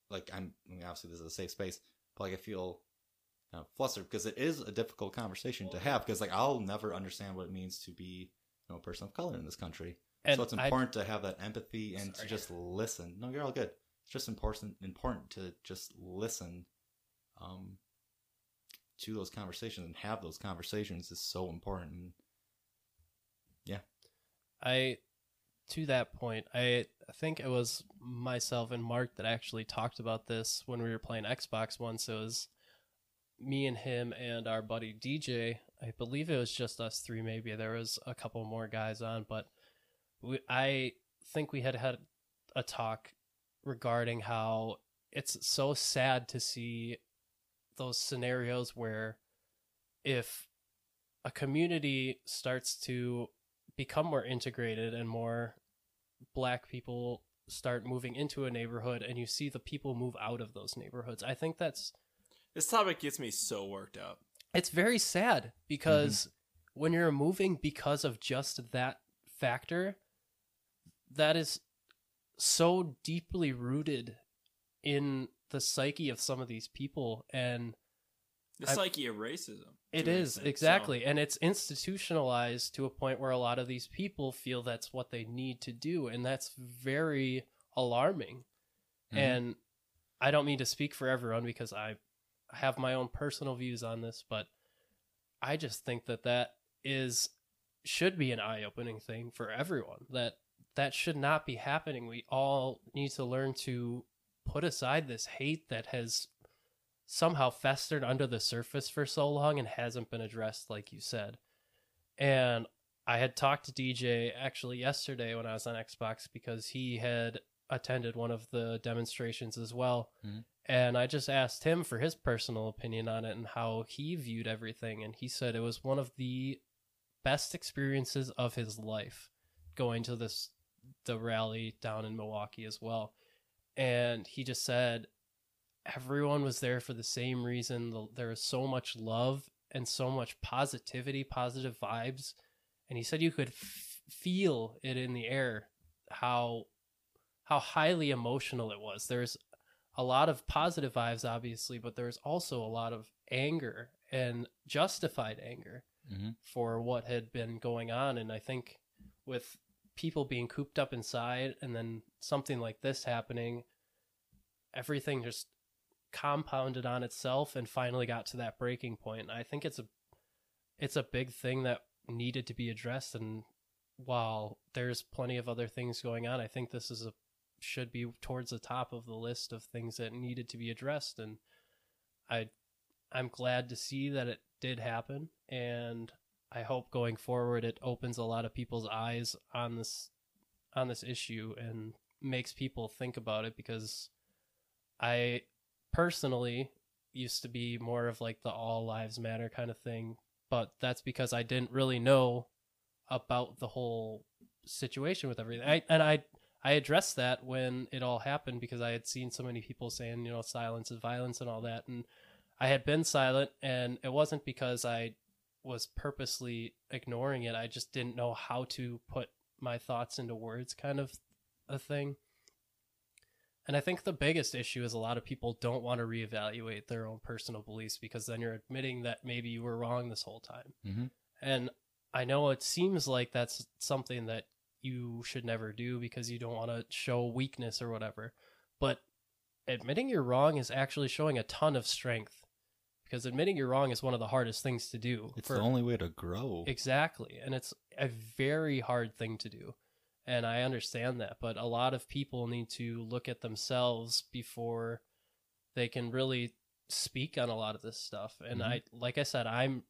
Speaker 2: like I'm I mean, obviously this is a safe space, but like I feel kind of flustered because it is a difficult conversation to have because like I'll never understand what it means to be you know a person of color in this country.
Speaker 1: And
Speaker 2: so it's important to have that empathy and sorry. to just listen. No, you're all good. It's just important important to just listen um to those conversations and have those conversations is so important. And yeah.
Speaker 1: I to that point, I think it was myself and Mark that actually talked about this when we were playing Xbox once. It was me and him and our buddy DJ. I believe it was just us three, maybe. There was a couple more guys on, but we, I think we had had a talk regarding how it's so sad to see those scenarios where if a community starts to become more integrated and more black people start moving into a neighborhood and you see the people move out of those neighborhoods. I think that's
Speaker 3: this topic gets me so worked up.
Speaker 1: It's very sad because mm-hmm. when you're moving because of just that factor, that is so deeply rooted in the psyche of some of these people and
Speaker 3: the psyche of racism.
Speaker 1: It is exactly, so. and it's institutionalized to a point where a lot of these people feel that's what they need to do, and that's very alarming. Mm-hmm. And I don't mean to speak for everyone because I have my own personal views on this, but I just think that that is should be an eye-opening thing for everyone. That that should not be happening. We all need to learn to put aside this hate that has somehow festered under the surface for so long and hasn't been addressed, like you said. And I had talked to DJ actually yesterday when I was on Xbox because he had attended one of the demonstrations as well. Mm-hmm. And I just asked him for his personal opinion on it and how he viewed everything. And he said it was one of the best experiences of his life going to this the rally down in Milwaukee as well. and he just said everyone was there for the same reason. The- There was so much love and so much positivity, positive vibes, and he said you could f- feel it in the air how how highly emotional it was. There's a lot of positive vibes, obviously, but there's also a lot of anger and justified anger
Speaker 2: hmm
Speaker 1: for what had been going on. And I think with people being cooped up inside and then something like this happening, everything just compounded on itself and finally got to that breaking point. I think it's a it's a big thing that needed to be addressed. And while there's plenty of other things going on, I think this is a should be towards the top of the list of things that needed to be addressed. And I I'm glad to see that it did happen. And I hope going forward it opens a lot of people's eyes on this on this issue and makes people think about it because I personally used to be more of like the all lives matter kind of thing, but that's because I didn't really know about the whole situation with everything. I, and I I addressed that when it all happened because I had seen so many people saying, you know, silence is violence and all that and I had been silent and it wasn't because I was purposely ignoring it. I just didn't know how to put my thoughts into words kind of a thing. And I think the biggest issue is a lot of people don't want to reevaluate their own personal beliefs because then you're admitting that maybe you were wrong this whole time.
Speaker 2: Mhm.
Speaker 1: And I know it seems like that's something that you should never do because you don't want to show weakness or whatever. But admitting you're wrong is actually showing a ton of strength because admitting you're wrong is one of the hardest things to do.
Speaker 2: It's
Speaker 1: for-
Speaker 2: the only way to grow.
Speaker 1: Exactly. And it's a very hard thing to do. And I understand that. But a lot of people need to look at themselves before they can really speak on a lot of this stuff. And
Speaker 2: Mhm.
Speaker 1: I, like I said, I'm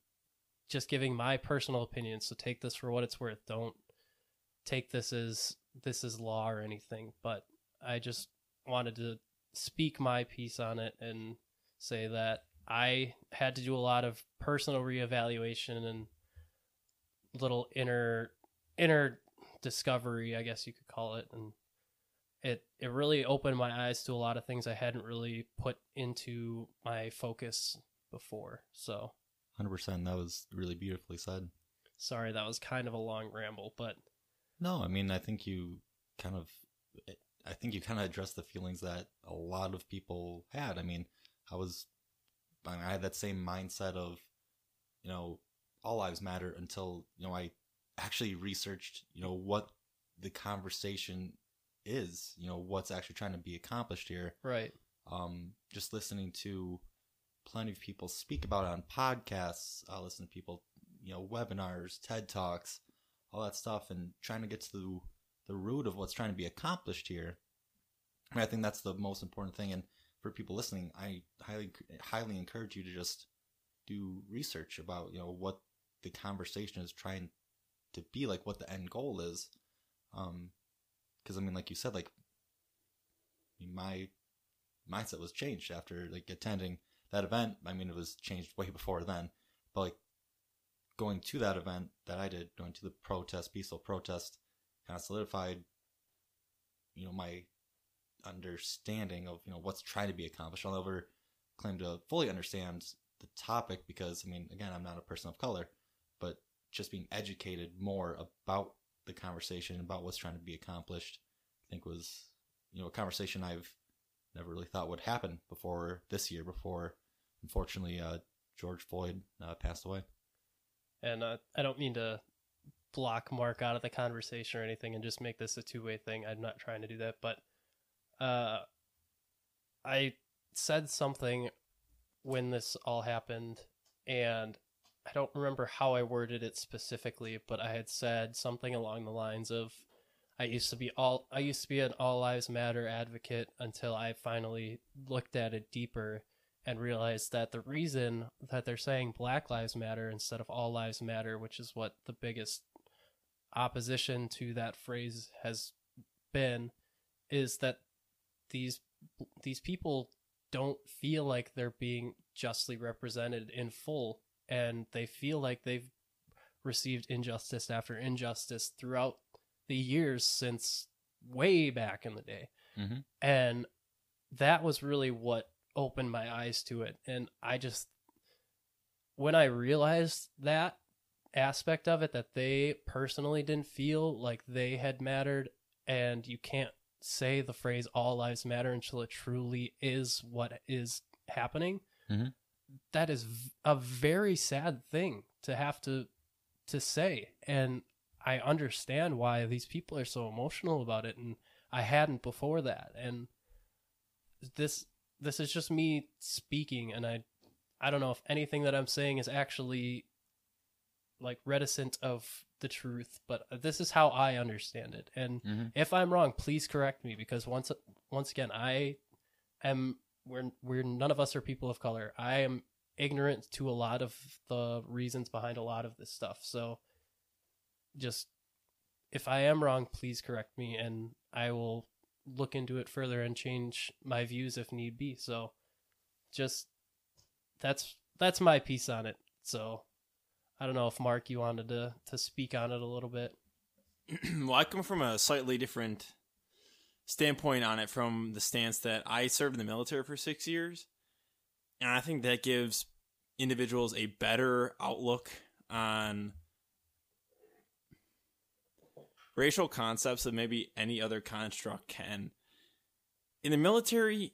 Speaker 1: just giving my personal opinion. So take this for what it's worth. Don't take this as this is law or anything. But I just wanted to speak my piece on it and say that I had to do a lot of personal reevaluation and little inner inner discovery, I guess you could call it, and it it really opened my eyes to a lot of things I hadn't really put into my focus before. So
Speaker 2: 100%. That was really beautifully said.
Speaker 1: sorry that was kind of a long ramble, but
Speaker 2: No, I mean, I think you kind of, I think you kind of addressed the feelings that a lot of people had. I mean, I was, I had that same mindset of, you know, all lives matter until, you know, I actually researched, you know, what the conversation is, you know, what's actually trying to be accomplished here.
Speaker 1: right.
Speaker 2: Um, just listening to plenty of people speak about it on podcasts, I listen to people, you know, webinars, TED Talks, all that stuff, and trying to get to the, the root of what's trying to be accomplished here. And I think that's the most important thing. And for people listening, I highly, highly encourage you to just do research about, you know, what the conversation is trying to be like, what the end goal is. Um, cause I mean, like you said, like, my mindset was changed after like attending that event. I mean, it was changed way before then, but like going to that event that I did, going to the protest, peaceful protest, kind of solidified, you know, my understanding of you know what's trying to be accomplished. I'll never claim to fully understand the topic because I mean, again, I'm not a person of color, but just being educated more about the conversation about what's trying to be accomplished, I think was you know a conversation I've never really thought would happen before this year. Before, unfortunately, uh, George Floyd uh, passed away.
Speaker 1: And uh, I don't mean to block Mark out of the conversation or anything and just make this a two way thing. I'm not trying to do that, but uh, I said something when this all happened, and I don't remember how I worded it specifically, but I had said something along the lines of, "I used to be all I used to be an all lives matter advocate until I finally looked at it deeper." and realized that the reason that they're saying Black Lives Matter instead of All Lives Matter, which is what the biggest opposition to that phrase has been, is that these these people don't feel like they're being justly represented in full, and they feel like they've received injustice after injustice throughout the years since way back in the day.
Speaker 2: Mhm.
Speaker 1: And that was really what opened my eyes to it and i just when i realized that aspect of it that they personally didn't feel like they had mattered and you can't say the phrase all lives matter until it truly is what is happening
Speaker 2: Mhm.
Speaker 1: that is v- a very sad thing to have to to say and i understand why these people are so emotional about it and i hadn't before that and this this is just me speaking and i i don't know if anything that i'm saying is actually like reticent of the truth but this is how i understand it. And
Speaker 2: Mhm.
Speaker 1: if i'm wrong please correct me because once once again i am we're we're none of us are people of color. I am ignorant to a lot of the reasons behind a lot of this stuff. So just if i am wrong please correct me and i will look into it further and change my views if need be. So just that's that's my piece on it. So i don't know if mark you wanted to to speak on it a little bit
Speaker 3: well, I come from a slightly different standpoint on it from the stance that I served in the military for six years. And I think that gives individuals a better outlook on racial concepts than maybe any other construct can. In the military,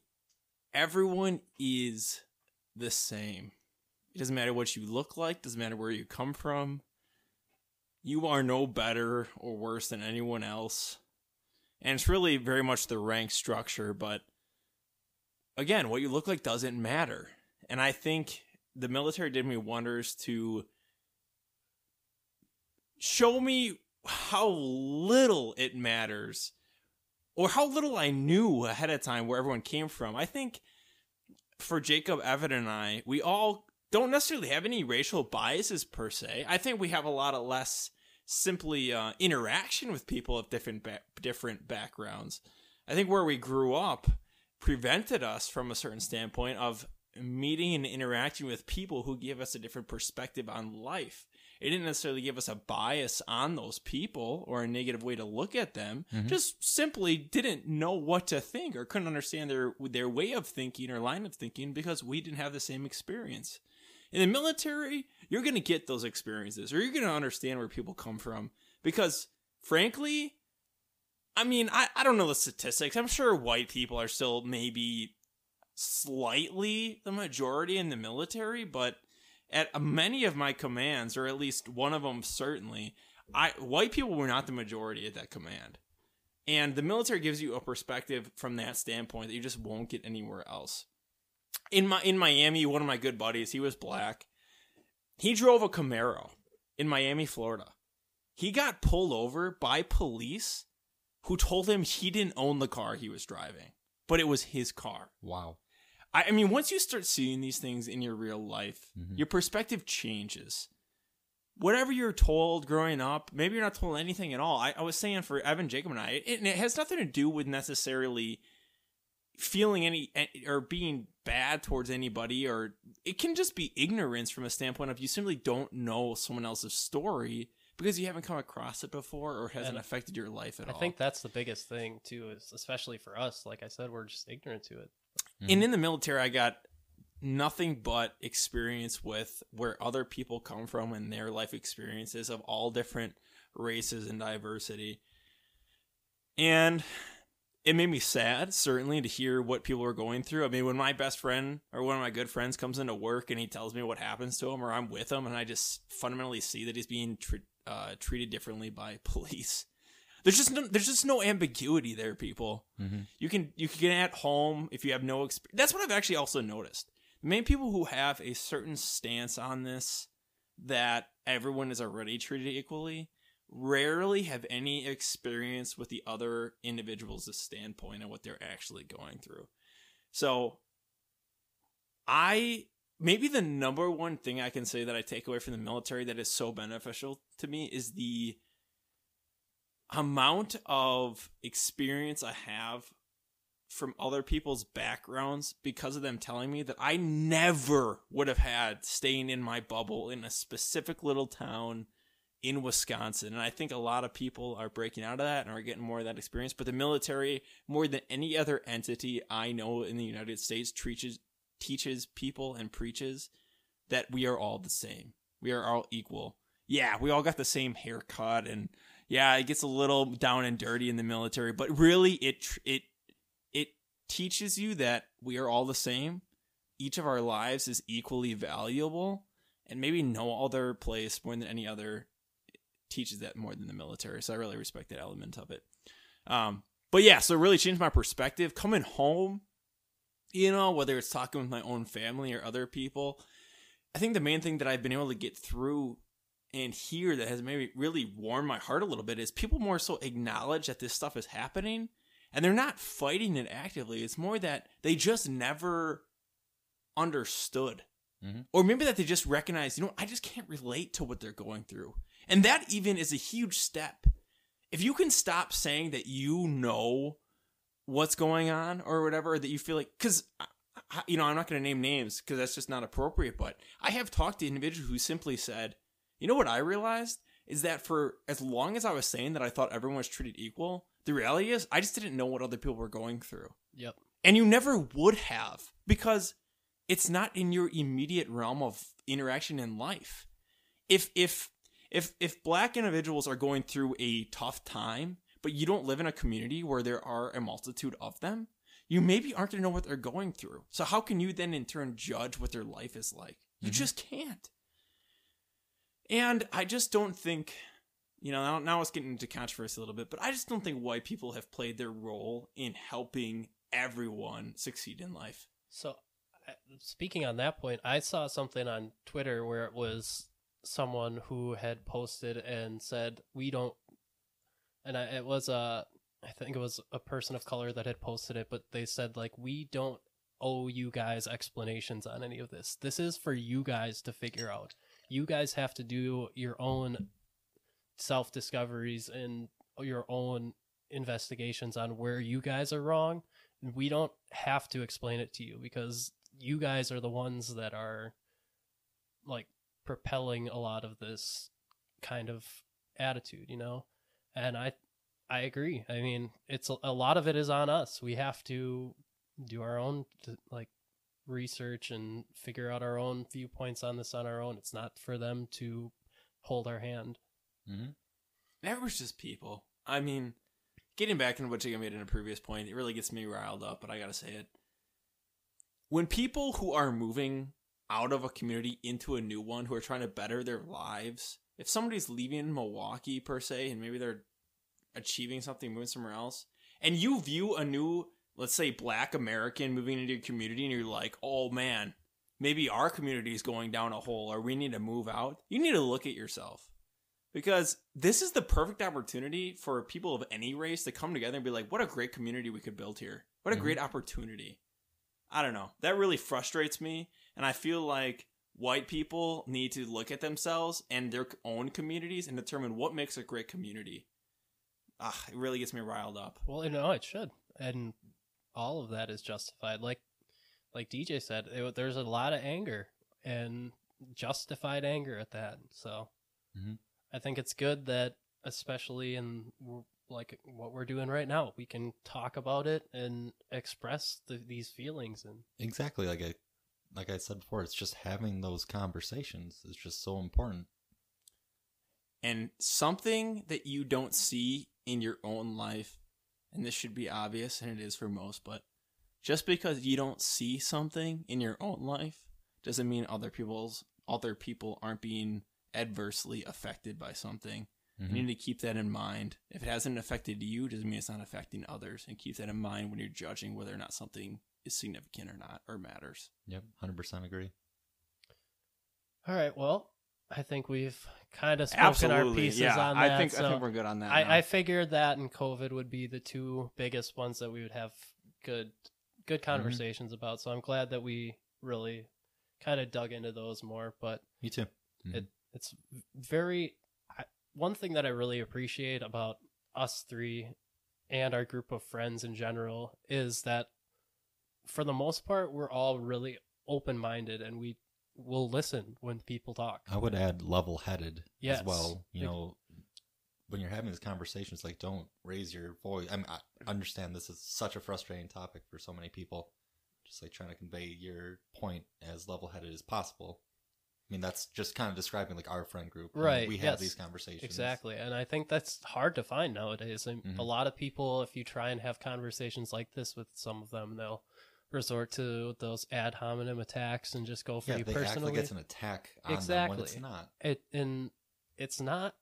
Speaker 3: everyone is the same. It doesn't matter what you look like, doesn't matter where you come from you are no better or worse than anyone else. And it's really very much the rank structure, but again, what you look like doesn't matter. And I think the military did me wonders to show me how little it matters or how little I knew ahead of time where everyone came from. I think for Jacob, Evan, and I, we all don't necessarily have any racial biases per se. I think we have a lot of less simply uh, interaction with people of different ba- different backgrounds. I think where we grew up prevented us from a certain standpoint of meeting and interacting with people who give us a different perspective on life. It didn't necessarily give us a bias on those people or a negative way to look at them.
Speaker 2: Mhm.
Speaker 3: Just simply didn't know what to think or couldn't understand their their way of thinking or line of thinking because we didn't have the same experience. In the military, you're going to get those experiences or you're going to understand where people come from because frankly, I mean, I, I don't know the statistics. I'm sure white people are still maybe slightly the majority in the military, but at many of my commands, or at least one of them certainly, I white people were not the majority at that command. And the military gives you a perspective from that standpoint that you just won't get anywhere else. In my in Miami, one of my good buddies, he was black. He drove a Camaro in Miami, Florida. He got pulled over by police who told him he didn't own the car he was driving, but it was his car.
Speaker 2: Wow.
Speaker 3: I, I mean, once you start seeing these things in your real life,
Speaker 2: Mhm.
Speaker 3: your perspective changes. Whatever you're told growing up, maybe you're not told anything at all. I, I was saying for Evan, Jacob, and I, it, and it has nothing to do with necessarily feeling any or being bad towards anybody, or it can just be ignorance from a standpoint of you simply don't know someone else's story because you haven't come across it before or hasn't
Speaker 1: And
Speaker 3: affected your life at
Speaker 1: i
Speaker 3: all.
Speaker 1: I think that's the biggest thing too is especially for us like i said we're just ignorant to it
Speaker 3: And mm-hmm. in the military, I got nothing but experience with where other people come from and their life experiences of all different races and diversity. And it made me sad, certainly, to hear what people are going through. I mean, when my best friend or one of my good friends comes into work and he tells me what happens to him, or I'm with him and I just fundamentally see that he's being tr- uh, treated differently by police. There's just no, there's just no ambiguity there, people.
Speaker 2: Mhm.
Speaker 3: You can you can get at home if you have no experience. That's what I've actually also noticed. Many people who have a certain stance on this that everyone is already treated equally rarely have any experience with the other individual's standpoint and what they're actually going through. So I maybe the number one thing I can say that I take away from the military that is so beneficial to me is the amount of experience I have from other people's backgrounds because of them telling me that I never would have had staying in my bubble in a specific little town in Wisconsin. And I think a lot of people are breaking out of that and are getting more of that experience. But the military, more than any other entity I know in the United States, teaches teaches people and preaches that we are all the same. We are all equal. Yeah, we all got the same haircut and yeah, it gets a little down and dirty in the military, but really it it it teaches you that we are all the same. Each of our lives is equally valuable and maybe no other place more than any other teaches that more than the military. So I really respect that element of it. Um, but yeah, so it really changed my perspective. Coming home, you know, whether it's talking with my own family or other people, I think the main thing that I've been able to get through and hear that has maybe really warmed my heart a little bit is people more so acknowledge that this stuff is happening and they're not fighting it actively. It's more that they just never understood.
Speaker 2: Mhm.
Speaker 3: Or maybe that they just recognize, you know, I just can't relate to what they're going through. And that even is a huge step. If you can stop saying that you know what's going on or whatever, or that you feel like, because, you know, I'm not going to name names because that's just not appropriate, but I have talked to individuals who simply said, you know what I realized? Is that for as long as I was saying that I thought everyone was treated equal, the reality is I just didn't know what other people were going through.
Speaker 1: Yep.
Speaker 3: And you never would have because it's not in your immediate realm of interaction in life. If if if if black individuals are going through a tough time, but you don't live in a community where there are a multitude of them, you maybe aren't going to know what they're going through. So how can you then in turn judge what their life is like? You
Speaker 2: Mhm.
Speaker 3: just can't. And I just don't think, you know, now, now it's getting into controversy a little bit, but I just don't think white people have played their role in helping everyone succeed in life.
Speaker 1: So, speaking on that point, I saw something on Twitter where it was someone who had posted and said, "We don't," and I, it was a, I think it was a person of color that had posted it, but they said like, "We don't owe you guys explanations on any of this. This is for you guys to figure out. You guys have to do your own self discoveries and your own investigations on where you guys are wrong." we don't have to explain it to you because you guys are the ones that are like propelling a lot of this kind of attitude you know and i i agree i mean it's a, a lot of it is on us we have to do our own like research and figure out our own viewpoints on this on our own it's not for them to hold our hand
Speaker 2: Mhm.
Speaker 3: Was just people. I mean, getting back into what you made in a previous point, it really gets me riled up, but I gotta say it. When people who are moving out of a community into a new one, who are trying to better their lives, if somebody's leaving Milwaukee per se, and maybe they're achieving something, moving somewhere else, and you view a new, let's say, black American moving into your community, and you're like, oh man, maybe our community is going down a hole, or we need to move out, you need to look at yourself because this is the perfect opportunity for people of any race to come together and be like, what a great community we could build here. What a
Speaker 2: Mhm.
Speaker 3: great opportunity. I don't know. That really frustrates me. And I feel like white people need to look at themselves and their own communities and determine what makes a great community. Ah, it really gets me riled up.
Speaker 1: Well, no, it should, and all of that is justified. Like, like DJ said, it, there's a lot of anger and justified anger at that. So,
Speaker 2: Mhm.
Speaker 1: I think it's good that, especially in w- like what we're doing right now, we can talk about it and express the, these feelings. And
Speaker 2: Exactly. Like I, like I said before, it's just having those conversations is just so important.
Speaker 3: and something that you don't see in your own life and this should be obvious and it is for most but just because you don't see something in your own life doesn't mean other people's other people aren't being adversely affected by something
Speaker 2: Mhm.
Speaker 3: you need to keep that in mind if it hasn't affected you doesn't mean it's not affecting others and keep that in mind when you're judging whether or not something is significant or not or matters
Speaker 2: Yep, hundred percent agree.
Speaker 1: all right, well, I think we've kind of spoken our pieces
Speaker 3: yeah
Speaker 1: on
Speaker 3: i
Speaker 1: that.
Speaker 3: think i think we're good on that now.
Speaker 1: I, I figured that and COVID would be the two biggest ones that we would have good good conversations about. So I'm glad that we really kind of dug into those more. But
Speaker 2: Me too. Mhm.
Speaker 1: it it's very I, one thing that I really appreciate about us three and our group of friends in general is that for the most part we're all really open minded and we will listen when people talk.
Speaker 2: I would add level headed
Speaker 1: Yes.
Speaker 2: as well. You know, when you're having these conversations, like don't raise your voice. I mean, I understand this is such a frustrating topic for so many people. Just like trying to convey your point as level headed as possible. I mean, that's just kind of describing like our friend group. You know,
Speaker 1: Right,
Speaker 2: we have
Speaker 1: yes.
Speaker 2: these conversations.
Speaker 1: Exactly. And I think that's hard to find nowadays. And
Speaker 2: Mhm.
Speaker 1: A lot of people, if you try and have conversations like this with some of them, they'll resort to those ad hominem attacks and just go for
Speaker 2: Yeah,
Speaker 1: you
Speaker 2: they act
Speaker 1: personally.
Speaker 2: like it's an attack on them
Speaker 1: Exactly.
Speaker 2: when it's not.
Speaker 1: it and it's not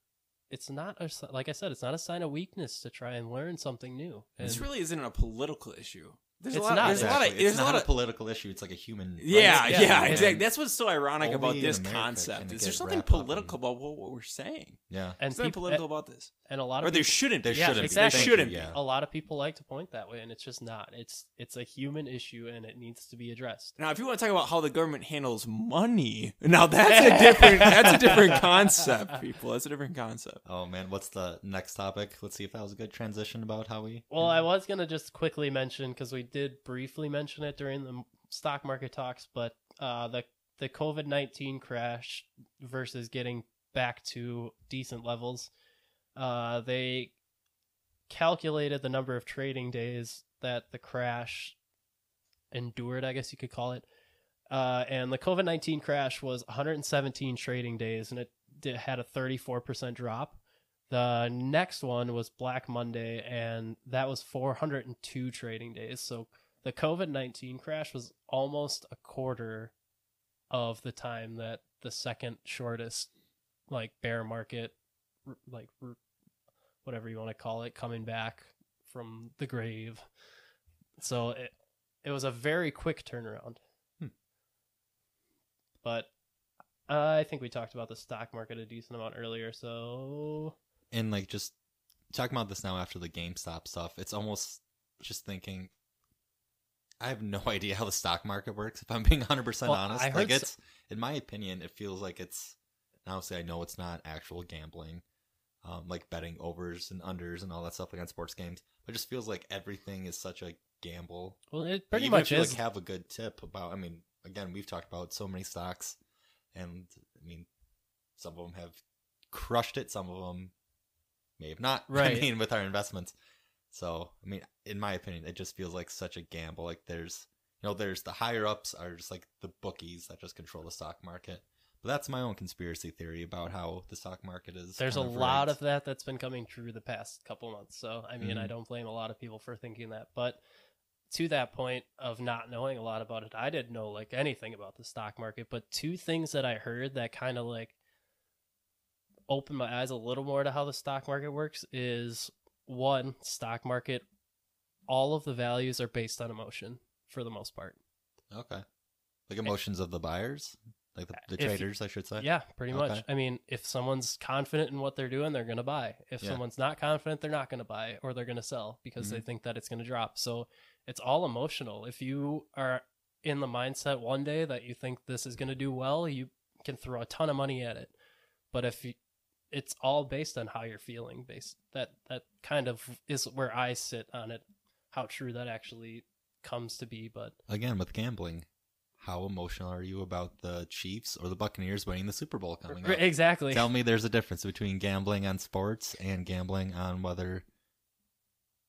Speaker 1: it's not a, like I said, it's not a sign of weakness to try and learn something new. And
Speaker 3: This really isn't a political issue. There's
Speaker 1: It's
Speaker 3: a lot.
Speaker 1: not.
Speaker 3: There's a lot of.
Speaker 2: Exactly.
Speaker 3: There's
Speaker 2: it's
Speaker 3: a
Speaker 2: not
Speaker 3: lot
Speaker 2: a political issue. It's like a human. rights
Speaker 3: Yeah, yeah, exactly. That's what's so ironic
Speaker 2: Only
Speaker 3: about this
Speaker 2: America
Speaker 3: concept. Is there something
Speaker 2: wrapped in-
Speaker 3: political about what, what we're saying?
Speaker 2: Yeah.
Speaker 1: and
Speaker 3: Is there
Speaker 1: people
Speaker 3: political uh, about this?
Speaker 1: And a lot
Speaker 3: Or
Speaker 1: of
Speaker 3: there
Speaker 1: people,
Speaker 3: shouldn't.
Speaker 2: There.
Speaker 1: Yeah,
Speaker 2: shouldn't
Speaker 1: exactly.
Speaker 3: There shouldn't be.
Speaker 2: yeah.
Speaker 1: a lot of people like to point that way, and it's just not. It's it's a human issue, and it needs to be addressed.
Speaker 3: Now, if you want to talk about how the government handles money, now that's a different. that's a different concept, people. That's a different concept.
Speaker 2: Oh man, what's the next topic? Let's see if that was a good transition about how we.
Speaker 1: Well, I was gonna just quickly mention because we did briefly mention it during the stock market talks, but uh, the the COVID nineteen crash versus getting back to decent levels, uh, they calculated the number of trading days that the crash endured. I guess you could call it. Uh, and the COVID nineteen crash was 117 trading days, and it did, had a 34 percent drop. The next one was Black Monday, and that was 402 trading days. So the COVID 19 crash was almost a quarter of the time that the second shortest, like, bear market, like, whatever you want to call it, coming back from the grave. So it, it was a very quick turnaround.
Speaker 2: Hmm.
Speaker 1: But I think we talked about the stock market a decent amount earlier, so
Speaker 2: And like just talking about this now after the GameStop stuff, it's almost just thinking. I have no idea how the stock market works. If I'm being 100 percent honest,
Speaker 1: I
Speaker 2: like it's in my opinion, it feels like it's. and Obviously, I know it's not actual gambling, um, like betting overs and unders and all that stuff like on sports games. But it just feels like everything is such a gamble.
Speaker 1: well, it pretty much is.
Speaker 2: like have a good tip about. I mean, again, we've talked about so many stocks, and I mean, some of them have crushed it. Some of them may have not.
Speaker 1: Right.
Speaker 2: I mean, with our investments. So, I mean, in my opinion, it just feels like such a gamble. Like there's, you know, there's the higher ups are just like the bookies that just control the stock market. But that's my own conspiracy theory about how the stock market is.
Speaker 1: There's a lot of that that's been coming true the past couple months. So, I mean, I
Speaker 2: Mhm.
Speaker 1: don't blame a lot of people for thinking that. But to that point of not knowing a lot about it, I didn't know like anything about the stock market. But two things that I heard that kind of like opened my eyes a little more to how the stock market works is one, stock market, all of the values are based on emotion for the most part.
Speaker 2: Okay. Like emotions of the buyers, like the, the
Speaker 1: If you-
Speaker 2: traders, I should say.
Speaker 1: Yeah, pretty much. I mean, if someone's confident in what they're doing, they're going to buy. If
Speaker 2: Yeah.
Speaker 1: someone's not confident, they're not going to buy or they're going to sell because they
Speaker 2: Mm-hmm.
Speaker 1: think that it's going to drop. So it's all emotional. If you are in the mindset one day that you think this is going to do well, you can throw a ton of money at it. But if you, it's all based on how you're feeling, based that that kind of is where I sit on it. How true that actually comes to be, but
Speaker 2: Again, with gambling, how emotional are you about the Chiefs or the Buccaneers winning the Super Bowl coming up?
Speaker 1: exactly.
Speaker 2: Tell me there's a difference between gambling on sports and gambling on whether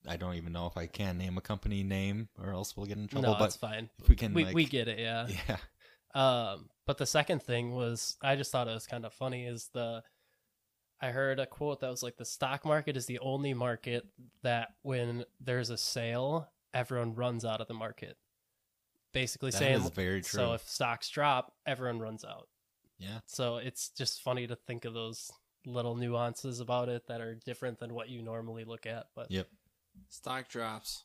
Speaker 2: I don't even know if I can name a company name or else we'll get in trouble.
Speaker 1: no,
Speaker 2: but
Speaker 1: it's fine.
Speaker 2: if we can
Speaker 1: we
Speaker 2: like,
Speaker 1: we get it, yeah.
Speaker 2: yeah.
Speaker 1: Um, but the second thing was, I just thought it was kind of funny. Is the I heard a quote that was like, "The stock market is the only market that when there's a sale, everyone runs out of the market." Basically
Speaker 2: That
Speaker 1: saying,
Speaker 2: very true.
Speaker 1: so if stocks drop, everyone runs out.
Speaker 2: yeah.
Speaker 1: So it's just funny to think of those little nuances about it that are different than what you normally look at. But
Speaker 2: Yep.
Speaker 3: Stock drops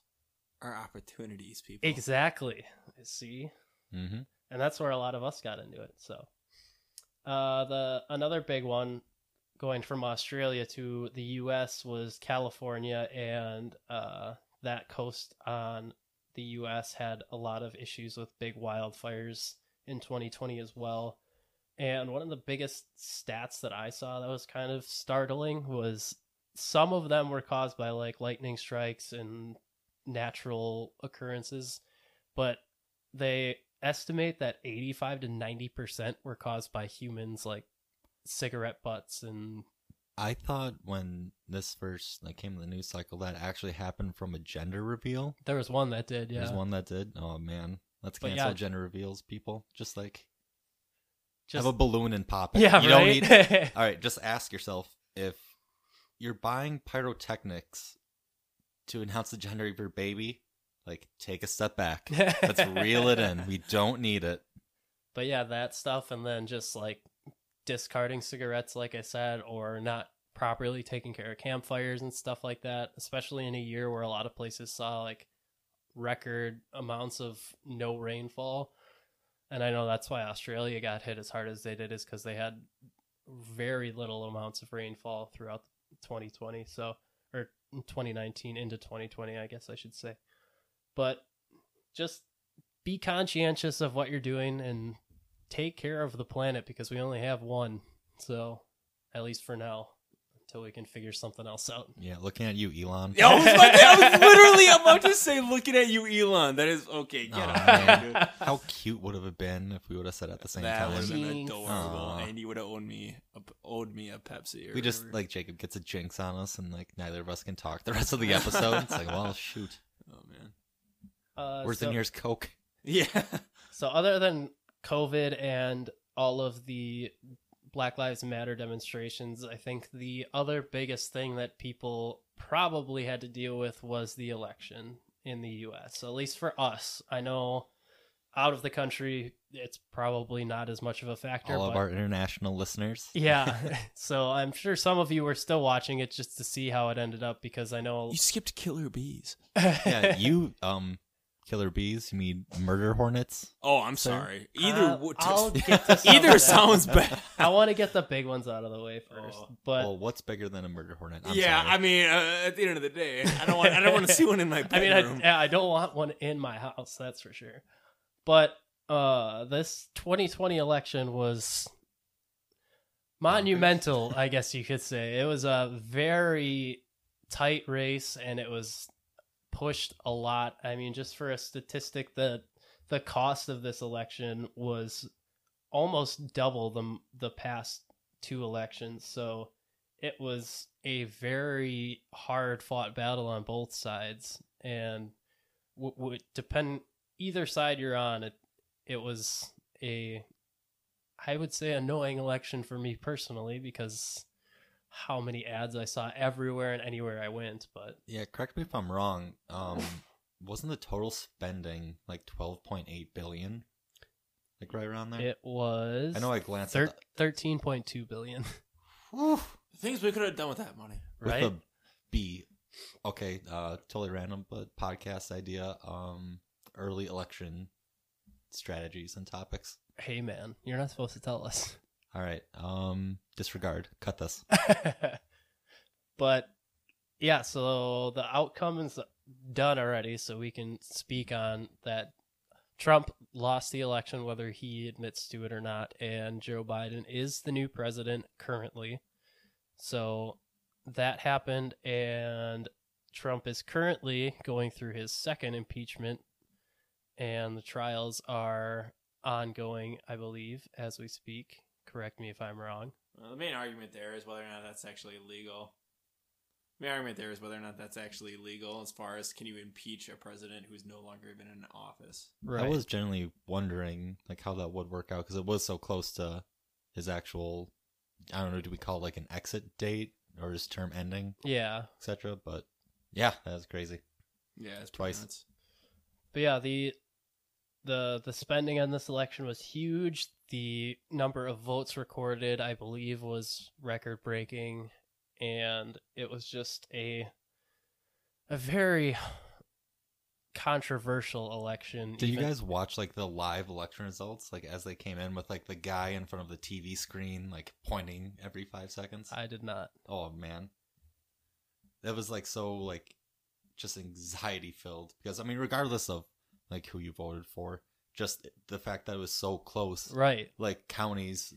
Speaker 3: are opportunities, people.
Speaker 1: exactly, I see.
Speaker 2: Mm-hmm.
Speaker 1: and that's where a lot of us got into it. So, uh, the another big one going from Australia to the U.S. was California, and uh, that coast on the U.S. had a lot of issues with big wildfires in 2020 as well. And one of the biggest stats that I saw that was kind of startling was some of them were caused by like lightning strikes and natural occurrences, but they estimate that 85 to 90% were caused by humans like cigarette butts and
Speaker 2: I thought when this first like came in the news cycle that actually happened from a gender reveal.
Speaker 1: there was one that did, yeah.
Speaker 2: There's one that did. Oh man, let's
Speaker 1: But
Speaker 2: cancel
Speaker 1: yeah.
Speaker 2: gender reveals, people. Just like
Speaker 1: Just
Speaker 2: have a balloon and pop it.
Speaker 1: Yeah,
Speaker 2: you
Speaker 1: right.
Speaker 2: don't need. All right, just ask yourself if you're buying pyrotechnics to announce the gender of your baby. Like, take a step back. Let's reel it in. We don't need it.
Speaker 1: But yeah, that stuff, and then just like discarding cigarettes, like I said, or not properly taking care of campfires and stuff like that, especially in a year where a lot of places saw like record amounts of no rainfall. And I know that's why Australia got hit as hard as they did, is because they had very little amounts of rainfall throughout 2020. So, or 2019 into 2020, I guess I should say. But just be conscientious of what you're doing and take care of the planet because we only have one. So, at least for now, until we can figure something else out.
Speaker 2: Yeah, looking at you, Elon.
Speaker 3: Yeah, I was, about to- I was literally about to say, looking at you, Elon. That is okay. Get
Speaker 2: Aw,
Speaker 3: out,
Speaker 2: man. How cute would have it been if we would have said at the same
Speaker 3: That would have
Speaker 2: time?
Speaker 3: been adorable,
Speaker 2: Aw.
Speaker 3: and you would have owed me a, owed me a Pepsi. Or
Speaker 2: We just
Speaker 3: whatever.
Speaker 2: like Jacob gets a jinx on us, and like neither of us can talk the rest of the episode. It's like, well, shoot.
Speaker 3: oh man,
Speaker 1: Uh,
Speaker 2: Where's
Speaker 1: so,
Speaker 2: the nearest Coke?
Speaker 3: yeah.
Speaker 1: so, other than COVID and all of the Black Lives Matter demonstrations, I think the other biggest thing that people probably had to deal with was the election in the US. At least for us, I know out of the country, it's probably not as much of a factor.
Speaker 2: All of
Speaker 1: but-
Speaker 2: our international listeners.
Speaker 1: Yeah. so I'm sure some of you were still watching it just to see how it ended up because I know.
Speaker 3: You skipped Killer Bees.
Speaker 2: yeah, you um, killer bees. You mean murder hornets?
Speaker 3: Oh, I'm
Speaker 2: Sir?
Speaker 3: sorry. Either
Speaker 1: Uh,
Speaker 3: would-
Speaker 1: I'll get to some of
Speaker 3: either sounds bad.
Speaker 1: I want to get the big ones out of the way first.
Speaker 3: Oh.
Speaker 1: but
Speaker 2: well, what's bigger than a murder hornet? I'm
Speaker 3: yeah,
Speaker 2: sorry.
Speaker 3: I mean, uh, at the end of the day, I don't want. I don't want to see one in my
Speaker 1: I mean. I, yeah, I don't want one in my house, that's for sure. But uh this 2020 election was monumental, I guess you could say. It was a very tight race and it was pushed a lot. I mean, just for a statistic, the the cost of this election was almost double the the past two elections. So it was a very hard fought battle on both sides, and w- w- depend either side you're on, it it was a I would say annoying election for me personally because how many ads I saw everywhere and anywhere I went, but
Speaker 2: Yeah, correct me if I'm wrong. Um, wasn't the total spending like 12.8 billion? Like right around there.
Speaker 1: it was
Speaker 2: I know I glanced
Speaker 1: thir-
Speaker 2: at
Speaker 1: thirteen point two billion,
Speaker 2: Whew.
Speaker 3: Things we could have done with that money.
Speaker 2: with
Speaker 1: right?
Speaker 2: a B. Okay, uh, totally random, but podcast idea. Um, early election strategies and topics.
Speaker 1: hey man, you're not supposed to tell us.
Speaker 2: All right. Um, disregard. Cut this.
Speaker 1: but yeah, so the outcome is done already, so we can speak on that. Trump lost the election, whether he admits to it or not, and Joe Biden is the new president currently. So that happened, and Trump is currently going through his second impeachment, and the trials are ongoing, I believe, as we speak. Correct me if I'm wrong.
Speaker 3: Well, the main argument there is whether or not that's actually legal. The main argument there is whether or not that's actually legal as far as can you impeach a president who's no longer even in office. Right.
Speaker 2: I was generally wondering like how that would work out because it was so close to his actual. I don't know. Do we call it like an exit date or his term ending,
Speaker 1: yeah,
Speaker 2: etc. But yeah, that's crazy.
Speaker 3: Yeah, it's
Speaker 2: Twice.
Speaker 3: nuts.
Speaker 1: but yeah, the the the spending on this election was huge. The number of votes recorded, I believe, was record breaking, and it was just a a very controversial election.
Speaker 2: Did you guys watch like the live election results, like as they came in with like the guy in front of the TV screen, like pointing every five seconds?
Speaker 1: I did not.
Speaker 2: oh man, that was like so like just anxiety filled because I mean, regardless of like who you voted for, just the fact that it was so close,
Speaker 1: Right.
Speaker 2: like counties,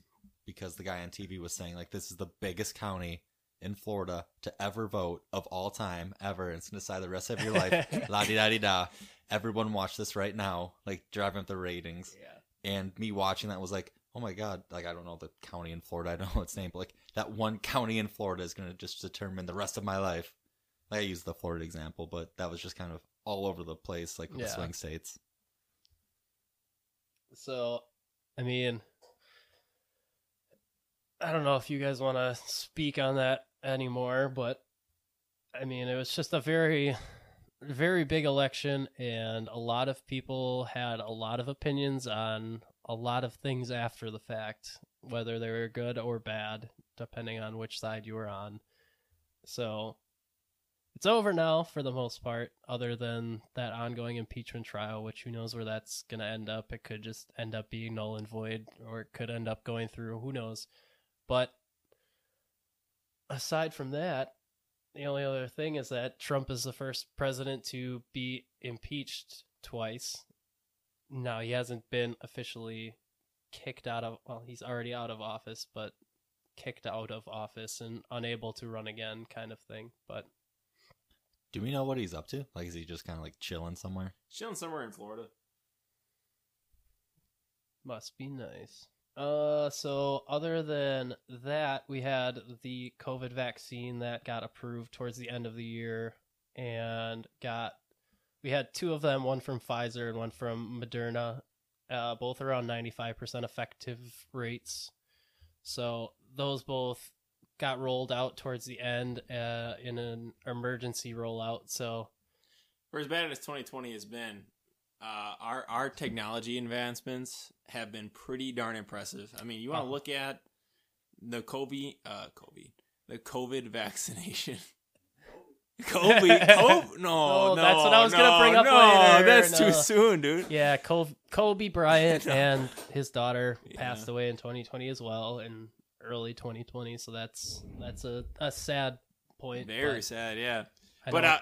Speaker 2: because the guy on TV was saying like this is the biggest county in Florida to ever vote of all time ever. It's gonna decide the rest of your life. La di da di da. Everyone watch this right now. Like driving up the ratings.
Speaker 1: Yeah.
Speaker 2: And me watching that was like, oh my god, like I don't know the county in Florida, I don't know its name, but like that one county in Florida is gonna just determine the rest of my life. Like I used the Florida example, but that was just kind of all over the place, like with the
Speaker 1: Yeah.
Speaker 2: swing states.
Speaker 1: So, I mean, I don't know if you guys want to speak on that anymore, but I mean, it was just a very, very big election, and a lot of people had a lot of opinions on a lot of things after the fact, whether they were good or bad, depending on which side you were on. So, it's over now for the most part, other than that ongoing impeachment trial, which who knows where that's going to end up. It could just end up being null and void, or it could end up going through. Who knows? But aside from that, the only other thing is that Trump is the first president to be impeached twice. Now, he hasn't been officially kicked out of, well, he's already out of office, but kicked out of office and unable to run again, kind of thing. But
Speaker 2: Do we know what he's up to? Like, is he just kind of like chilling somewhere?
Speaker 3: Chilling somewhere in Florida.
Speaker 1: Must be nice. Uh, so other than that, we had the COVID vaccine that got approved towards the end of the year, and got we had two of them, one from Pfizer and one from Moderna, uh, both around ninety five percent effective rates. So those both got rolled out towards the end uh, in an emergency rollout. So
Speaker 3: For as bad as 2020 has been, uh, our our technology advancements have been pretty darn impressive. I mean, you want to
Speaker 1: Uh-huh.
Speaker 3: look at the Kobe, uh, Kobe, the COVID vaccination. Kobe, Kobe, no,
Speaker 1: No,
Speaker 3: no,
Speaker 1: that's what I was gonna bring up
Speaker 3: no,
Speaker 1: later,
Speaker 3: That's
Speaker 1: no.
Speaker 3: too soon, dude.
Speaker 1: Yeah, Kobe, Kobe Bryant
Speaker 3: No.
Speaker 1: and his daughter
Speaker 3: Yeah.
Speaker 1: passed away in 2020 as well, in early 2020. So that's that's a, a sad point.
Speaker 3: Very sad, yeah.
Speaker 1: I
Speaker 3: but uh,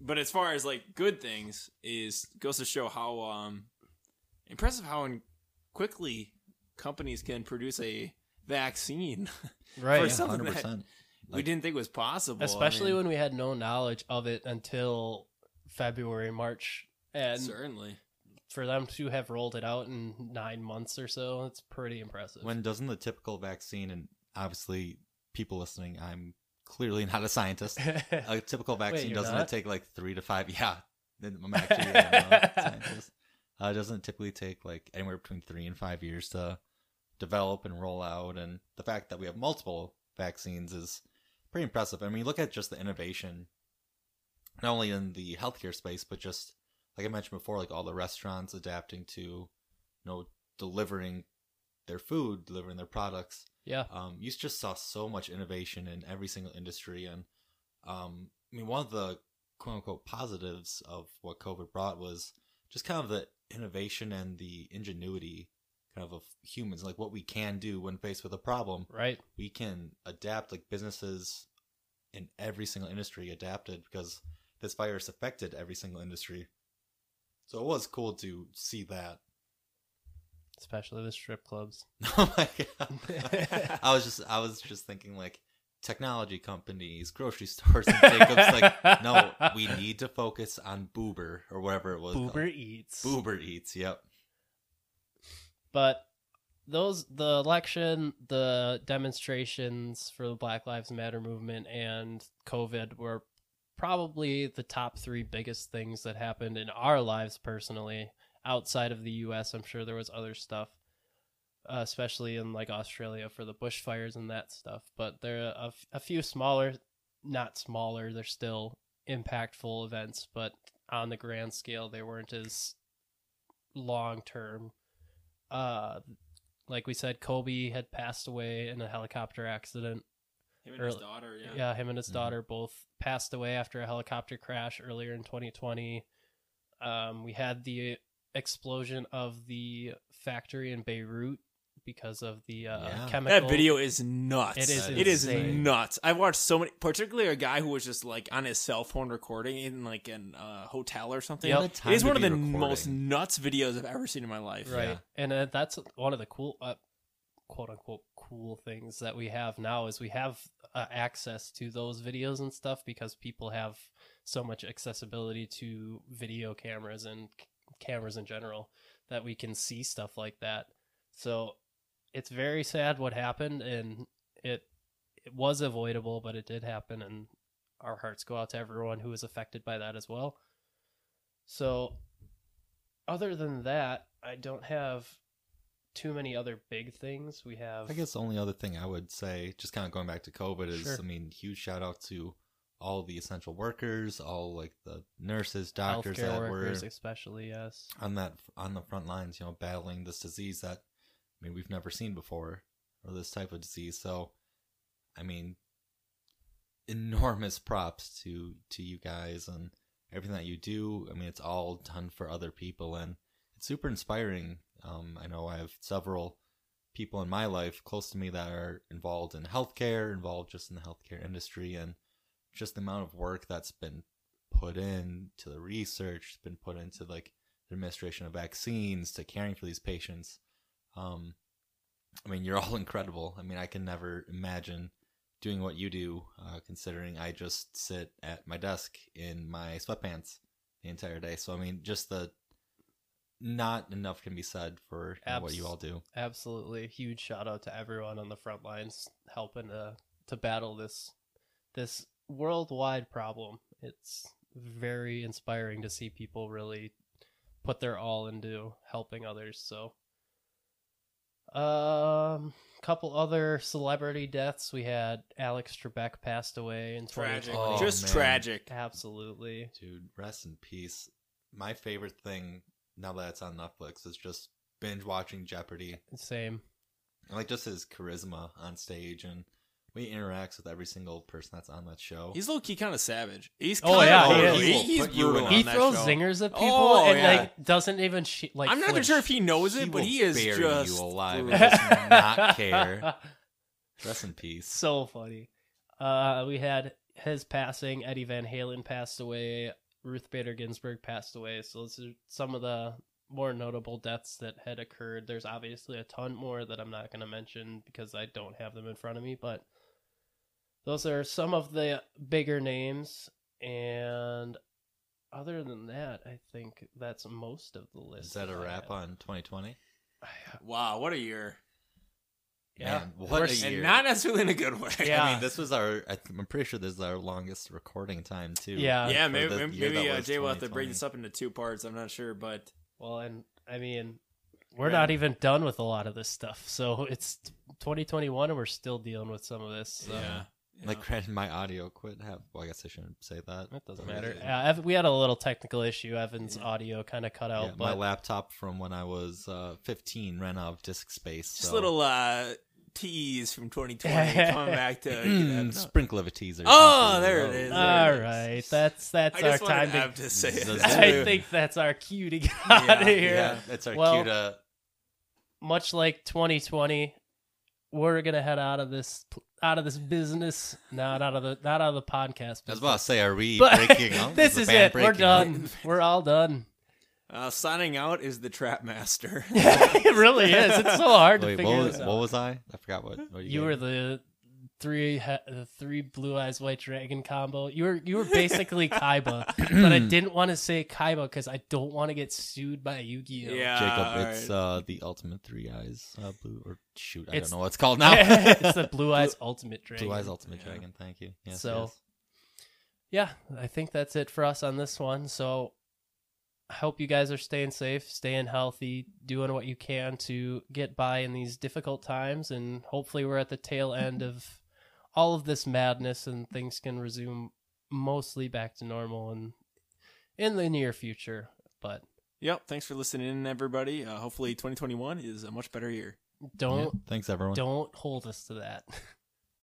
Speaker 3: but as far as like good things is goes to show how um impressive how in, quickly companies can produce a vaccine
Speaker 1: right,
Speaker 3: for
Speaker 1: yeah.
Speaker 3: something
Speaker 2: Hundred
Speaker 3: that
Speaker 2: percent.
Speaker 3: we didn't think it was possible. I
Speaker 1: especially
Speaker 3: mean,
Speaker 1: when we had no knowledge of it until February, March, and
Speaker 3: certainly
Speaker 1: for them to have rolled it out in nine months or so, it's pretty impressive.
Speaker 2: When doesn't the typical vaccine, and obviously people listening, I'm clearly not a scientist. A typical vaccine
Speaker 1: you're
Speaker 2: doesn't
Speaker 1: not?
Speaker 2: it take like three to five? Yeah, I'm actually a scientist. Uh, doesn't it typically take like anywhere between three and five years to develop and roll out? And the fact that we have multiple vaccines is pretty impressive. I mean, look at just the innovation, not only in the healthcare space, but just like I mentioned before, like all the restaurants adapting to, you know, delivering their food, delivering their products.
Speaker 1: Yeah,
Speaker 2: um, you just saw so much innovation in every single industry. And um, i mean one of the quote unquote positives of what covid brought was just kind of the innovation and the ingenuity kind of of humans like what we can do when faced with a problem.
Speaker 1: Right.
Speaker 2: we can adapt like businesses in every single industry adapted because this virus affected every single industry so it was cool to see that
Speaker 1: Especially the strip clubs.
Speaker 2: Oh my god! I was just I was just thinking like technology companies, grocery stores, and Jacobs. Like, no, we need to focus on Boober or whatever it was.
Speaker 1: Boober
Speaker 2: called.
Speaker 1: eats.
Speaker 2: Boober eats. Yep.
Speaker 1: but those the election the demonstrations for the black lives matter movement and covid were probably the top three biggest things that happened in our lives personally outside of the us i'm sure there was other stuff uh, especially in like australia for the bushfires and that stuff but there are a, f- a few smaller not smaller they're still impactful events but on the grand scale they weren't as long term uh like we said kobe had passed away in a helicopter accident
Speaker 3: him and his daughter, yeah.
Speaker 1: yeah, him and his
Speaker 2: Mhm.
Speaker 1: daughter both passed away after a helicopter crash earlier in 2020 um we had the explosion of the factory in beirut because of the uh
Speaker 2: Yeah.
Speaker 1: chemical
Speaker 3: That video is nuts.
Speaker 1: It is
Speaker 3: It is nuts. I've watched so many, particularly a guy who was just like on his cell phone recording in like an uh, hotel or something.
Speaker 1: Yep.
Speaker 2: What a time
Speaker 3: It is one of the
Speaker 2: recording.
Speaker 3: most nuts videos I've ever seen in my life.
Speaker 1: right
Speaker 2: Yeah.
Speaker 1: and uh, that's one of the cool uh, quote unquote cool things that we have now is we have uh, access to those videos and stuff because people have so much accessibility to video cameras and c- cameras in general that we can see stuff like that. So it's very sad what happened and it it was avoidable but it did happen and our hearts go out to everyone who was affected by that as well. So other than that, I don't have too many other big things. We have
Speaker 2: I guess the only other thing I would say, just kind of going back to COVID, is
Speaker 1: Sure.
Speaker 2: I mean, huge shout out to all the essential workers, all like the nurses, doctors
Speaker 1: healthcare
Speaker 2: that
Speaker 1: workers
Speaker 2: were
Speaker 1: especially, yes.
Speaker 2: on that on the front lines, you know, battling this disease that I mean we've never seen before, or this type of disease. So, I mean, enormous props to to you guys and everything that you do. I mean, it's all done for other people, and it's super inspiring. Um, I know I have several people in my life close to me that are involved in healthcare, involved just in the healthcare industry, and just the amount of work that's been put in to the research, been put into like the administration of vaccines to caring for these patients. Um, I mean, you're all incredible. I mean, I can never imagine doing what you do, uh, considering I just sit at my desk in my sweatpants the entire day. So, I mean, just the not enough can be said for you know, what you all do.
Speaker 1: Absolutely. Huge shout out to everyone on the front lines helping to to battle this this worldwide problem. It's very inspiring to see people really put their all into helping others. So um couple other celebrity deaths. We had Alex Trebek passed away in
Speaker 3: Tragic.
Speaker 2: Oh,
Speaker 3: Just
Speaker 2: man.
Speaker 3: tragic.
Speaker 1: Absolutely.
Speaker 2: Dude, rest in peace. My favorite thing now that it's on Netflix is just binge watching Jeopardy.
Speaker 1: Same.
Speaker 2: Like just his charisma on stage and he interacts with every single person that's on that show.
Speaker 3: He's low key kind of savage. He's
Speaker 1: Oh,
Speaker 3: kinda
Speaker 1: yeah, he is.
Speaker 3: He-
Speaker 2: He
Speaker 3: he's
Speaker 2: put you
Speaker 3: brutal
Speaker 1: He throws
Speaker 3: show.
Speaker 1: zingers at people
Speaker 3: Oh,
Speaker 1: and
Speaker 3: yeah.
Speaker 1: like doesn't even sh- like
Speaker 3: I'm not even
Speaker 1: flinch.
Speaker 3: sure if he knows it,
Speaker 2: He
Speaker 3: but
Speaker 2: will
Speaker 3: he is
Speaker 2: bury
Speaker 3: just
Speaker 2: you alive and
Speaker 3: brutal.
Speaker 2: does not care. Rest in peace.
Speaker 1: so funny. Uh, we had his passing. Eddie Van Halen passed away. Ruth Bader Ginsburg passed away. So those are some of the more notable deaths that had occurred. There's obviously a ton more that I'm not going to mention because I don't have them in front of me, but those are some of the bigger names. And other than that, I think that's most of the list.
Speaker 2: Is that a wrap on 2020?
Speaker 3: Wow, what a year.
Speaker 1: Yeah.
Speaker 2: Man, what
Speaker 1: We're-
Speaker 2: a year.
Speaker 3: And not necessarily in a good way.
Speaker 1: Yeah.
Speaker 2: I mean, this was our. I th- I'm pretty sure this is our longest recording time too.
Speaker 1: Yeah.
Speaker 3: yeah,
Speaker 2: for
Speaker 3: maybe maybe uh, Jay will have to break this up into two parts. I'm not sure, but
Speaker 1: Well, and I mean, we're
Speaker 3: Yeah.
Speaker 1: not even done with a lot of this stuff. So it's 2021 and we're still dealing with some of this. So
Speaker 3: yeah.
Speaker 2: Like, granted, my audio quit. Have well, I guess I shouldn't say that.
Speaker 1: That doesn't matter.
Speaker 2: it-
Speaker 1: Uh, Ev- we had a little technical issue. Evan's audio kind of cut out,
Speaker 2: yeah, my laptop from when I was uh, 15 ran out of disk space.
Speaker 3: just
Speaker 2: so.
Speaker 3: little uh, tease from 2020 coming back to.
Speaker 2: Mm, sprinkle of a teaser.
Speaker 3: Oh, there it is.
Speaker 1: all
Speaker 3: There it
Speaker 1: right,
Speaker 3: is.
Speaker 1: that's that's
Speaker 3: I
Speaker 1: our
Speaker 3: just
Speaker 1: time. To,
Speaker 3: Ev to say it.
Speaker 1: I think that's our cue to get
Speaker 3: Yeah,
Speaker 1: out of here.
Speaker 2: Yeah, that's our
Speaker 1: Well-
Speaker 2: cue to.
Speaker 1: Much like 2020, we're gonna head out of this out of this business. Not out of the not out of the podcast.
Speaker 2: I was
Speaker 1: business.
Speaker 2: about to say, are we
Speaker 1: But
Speaker 2: breaking up?
Speaker 1: this is
Speaker 2: band
Speaker 1: it. We're
Speaker 2: breaking up?
Speaker 1: done. We're all done.
Speaker 3: Uh, signing out is the Trap Master.
Speaker 1: it really is. It's so hard to figure
Speaker 2: what was,
Speaker 1: this out.
Speaker 2: what was I? I forgot what. what
Speaker 1: you
Speaker 2: gave
Speaker 1: were the three he- the three blue eyes white dragon combo. You were you were basically Kaiba, but I didn't want to say Kaiba because I don't want to get sued by Yu-Gi-Oh.
Speaker 3: yeah,
Speaker 2: Jacob. It's
Speaker 3: right.
Speaker 2: uh, the ultimate three eyes uh, blue or shoot. I
Speaker 1: It's-
Speaker 2: don't know what it's called now.
Speaker 1: it's the blue eyes ultimate dragon.
Speaker 2: blue eyes ultimate
Speaker 3: Yeah.
Speaker 2: dragon. Thank you. Yes,
Speaker 1: So-
Speaker 2: yes.
Speaker 1: yeah, I think that's it for us on this one. So I hope you guys are staying safe, staying healthy, doing what you can to get by in these difficult times, and hopefully we're at the tail end of all of this madness and things can resume mostly back to normal and in the near future. But
Speaker 3: Yep. Thanks for listening in, everybody. Uh, hopefully, 2021 is a much better year.
Speaker 1: don't
Speaker 2: Yeah, thanks everyone.
Speaker 1: don't hold us to that.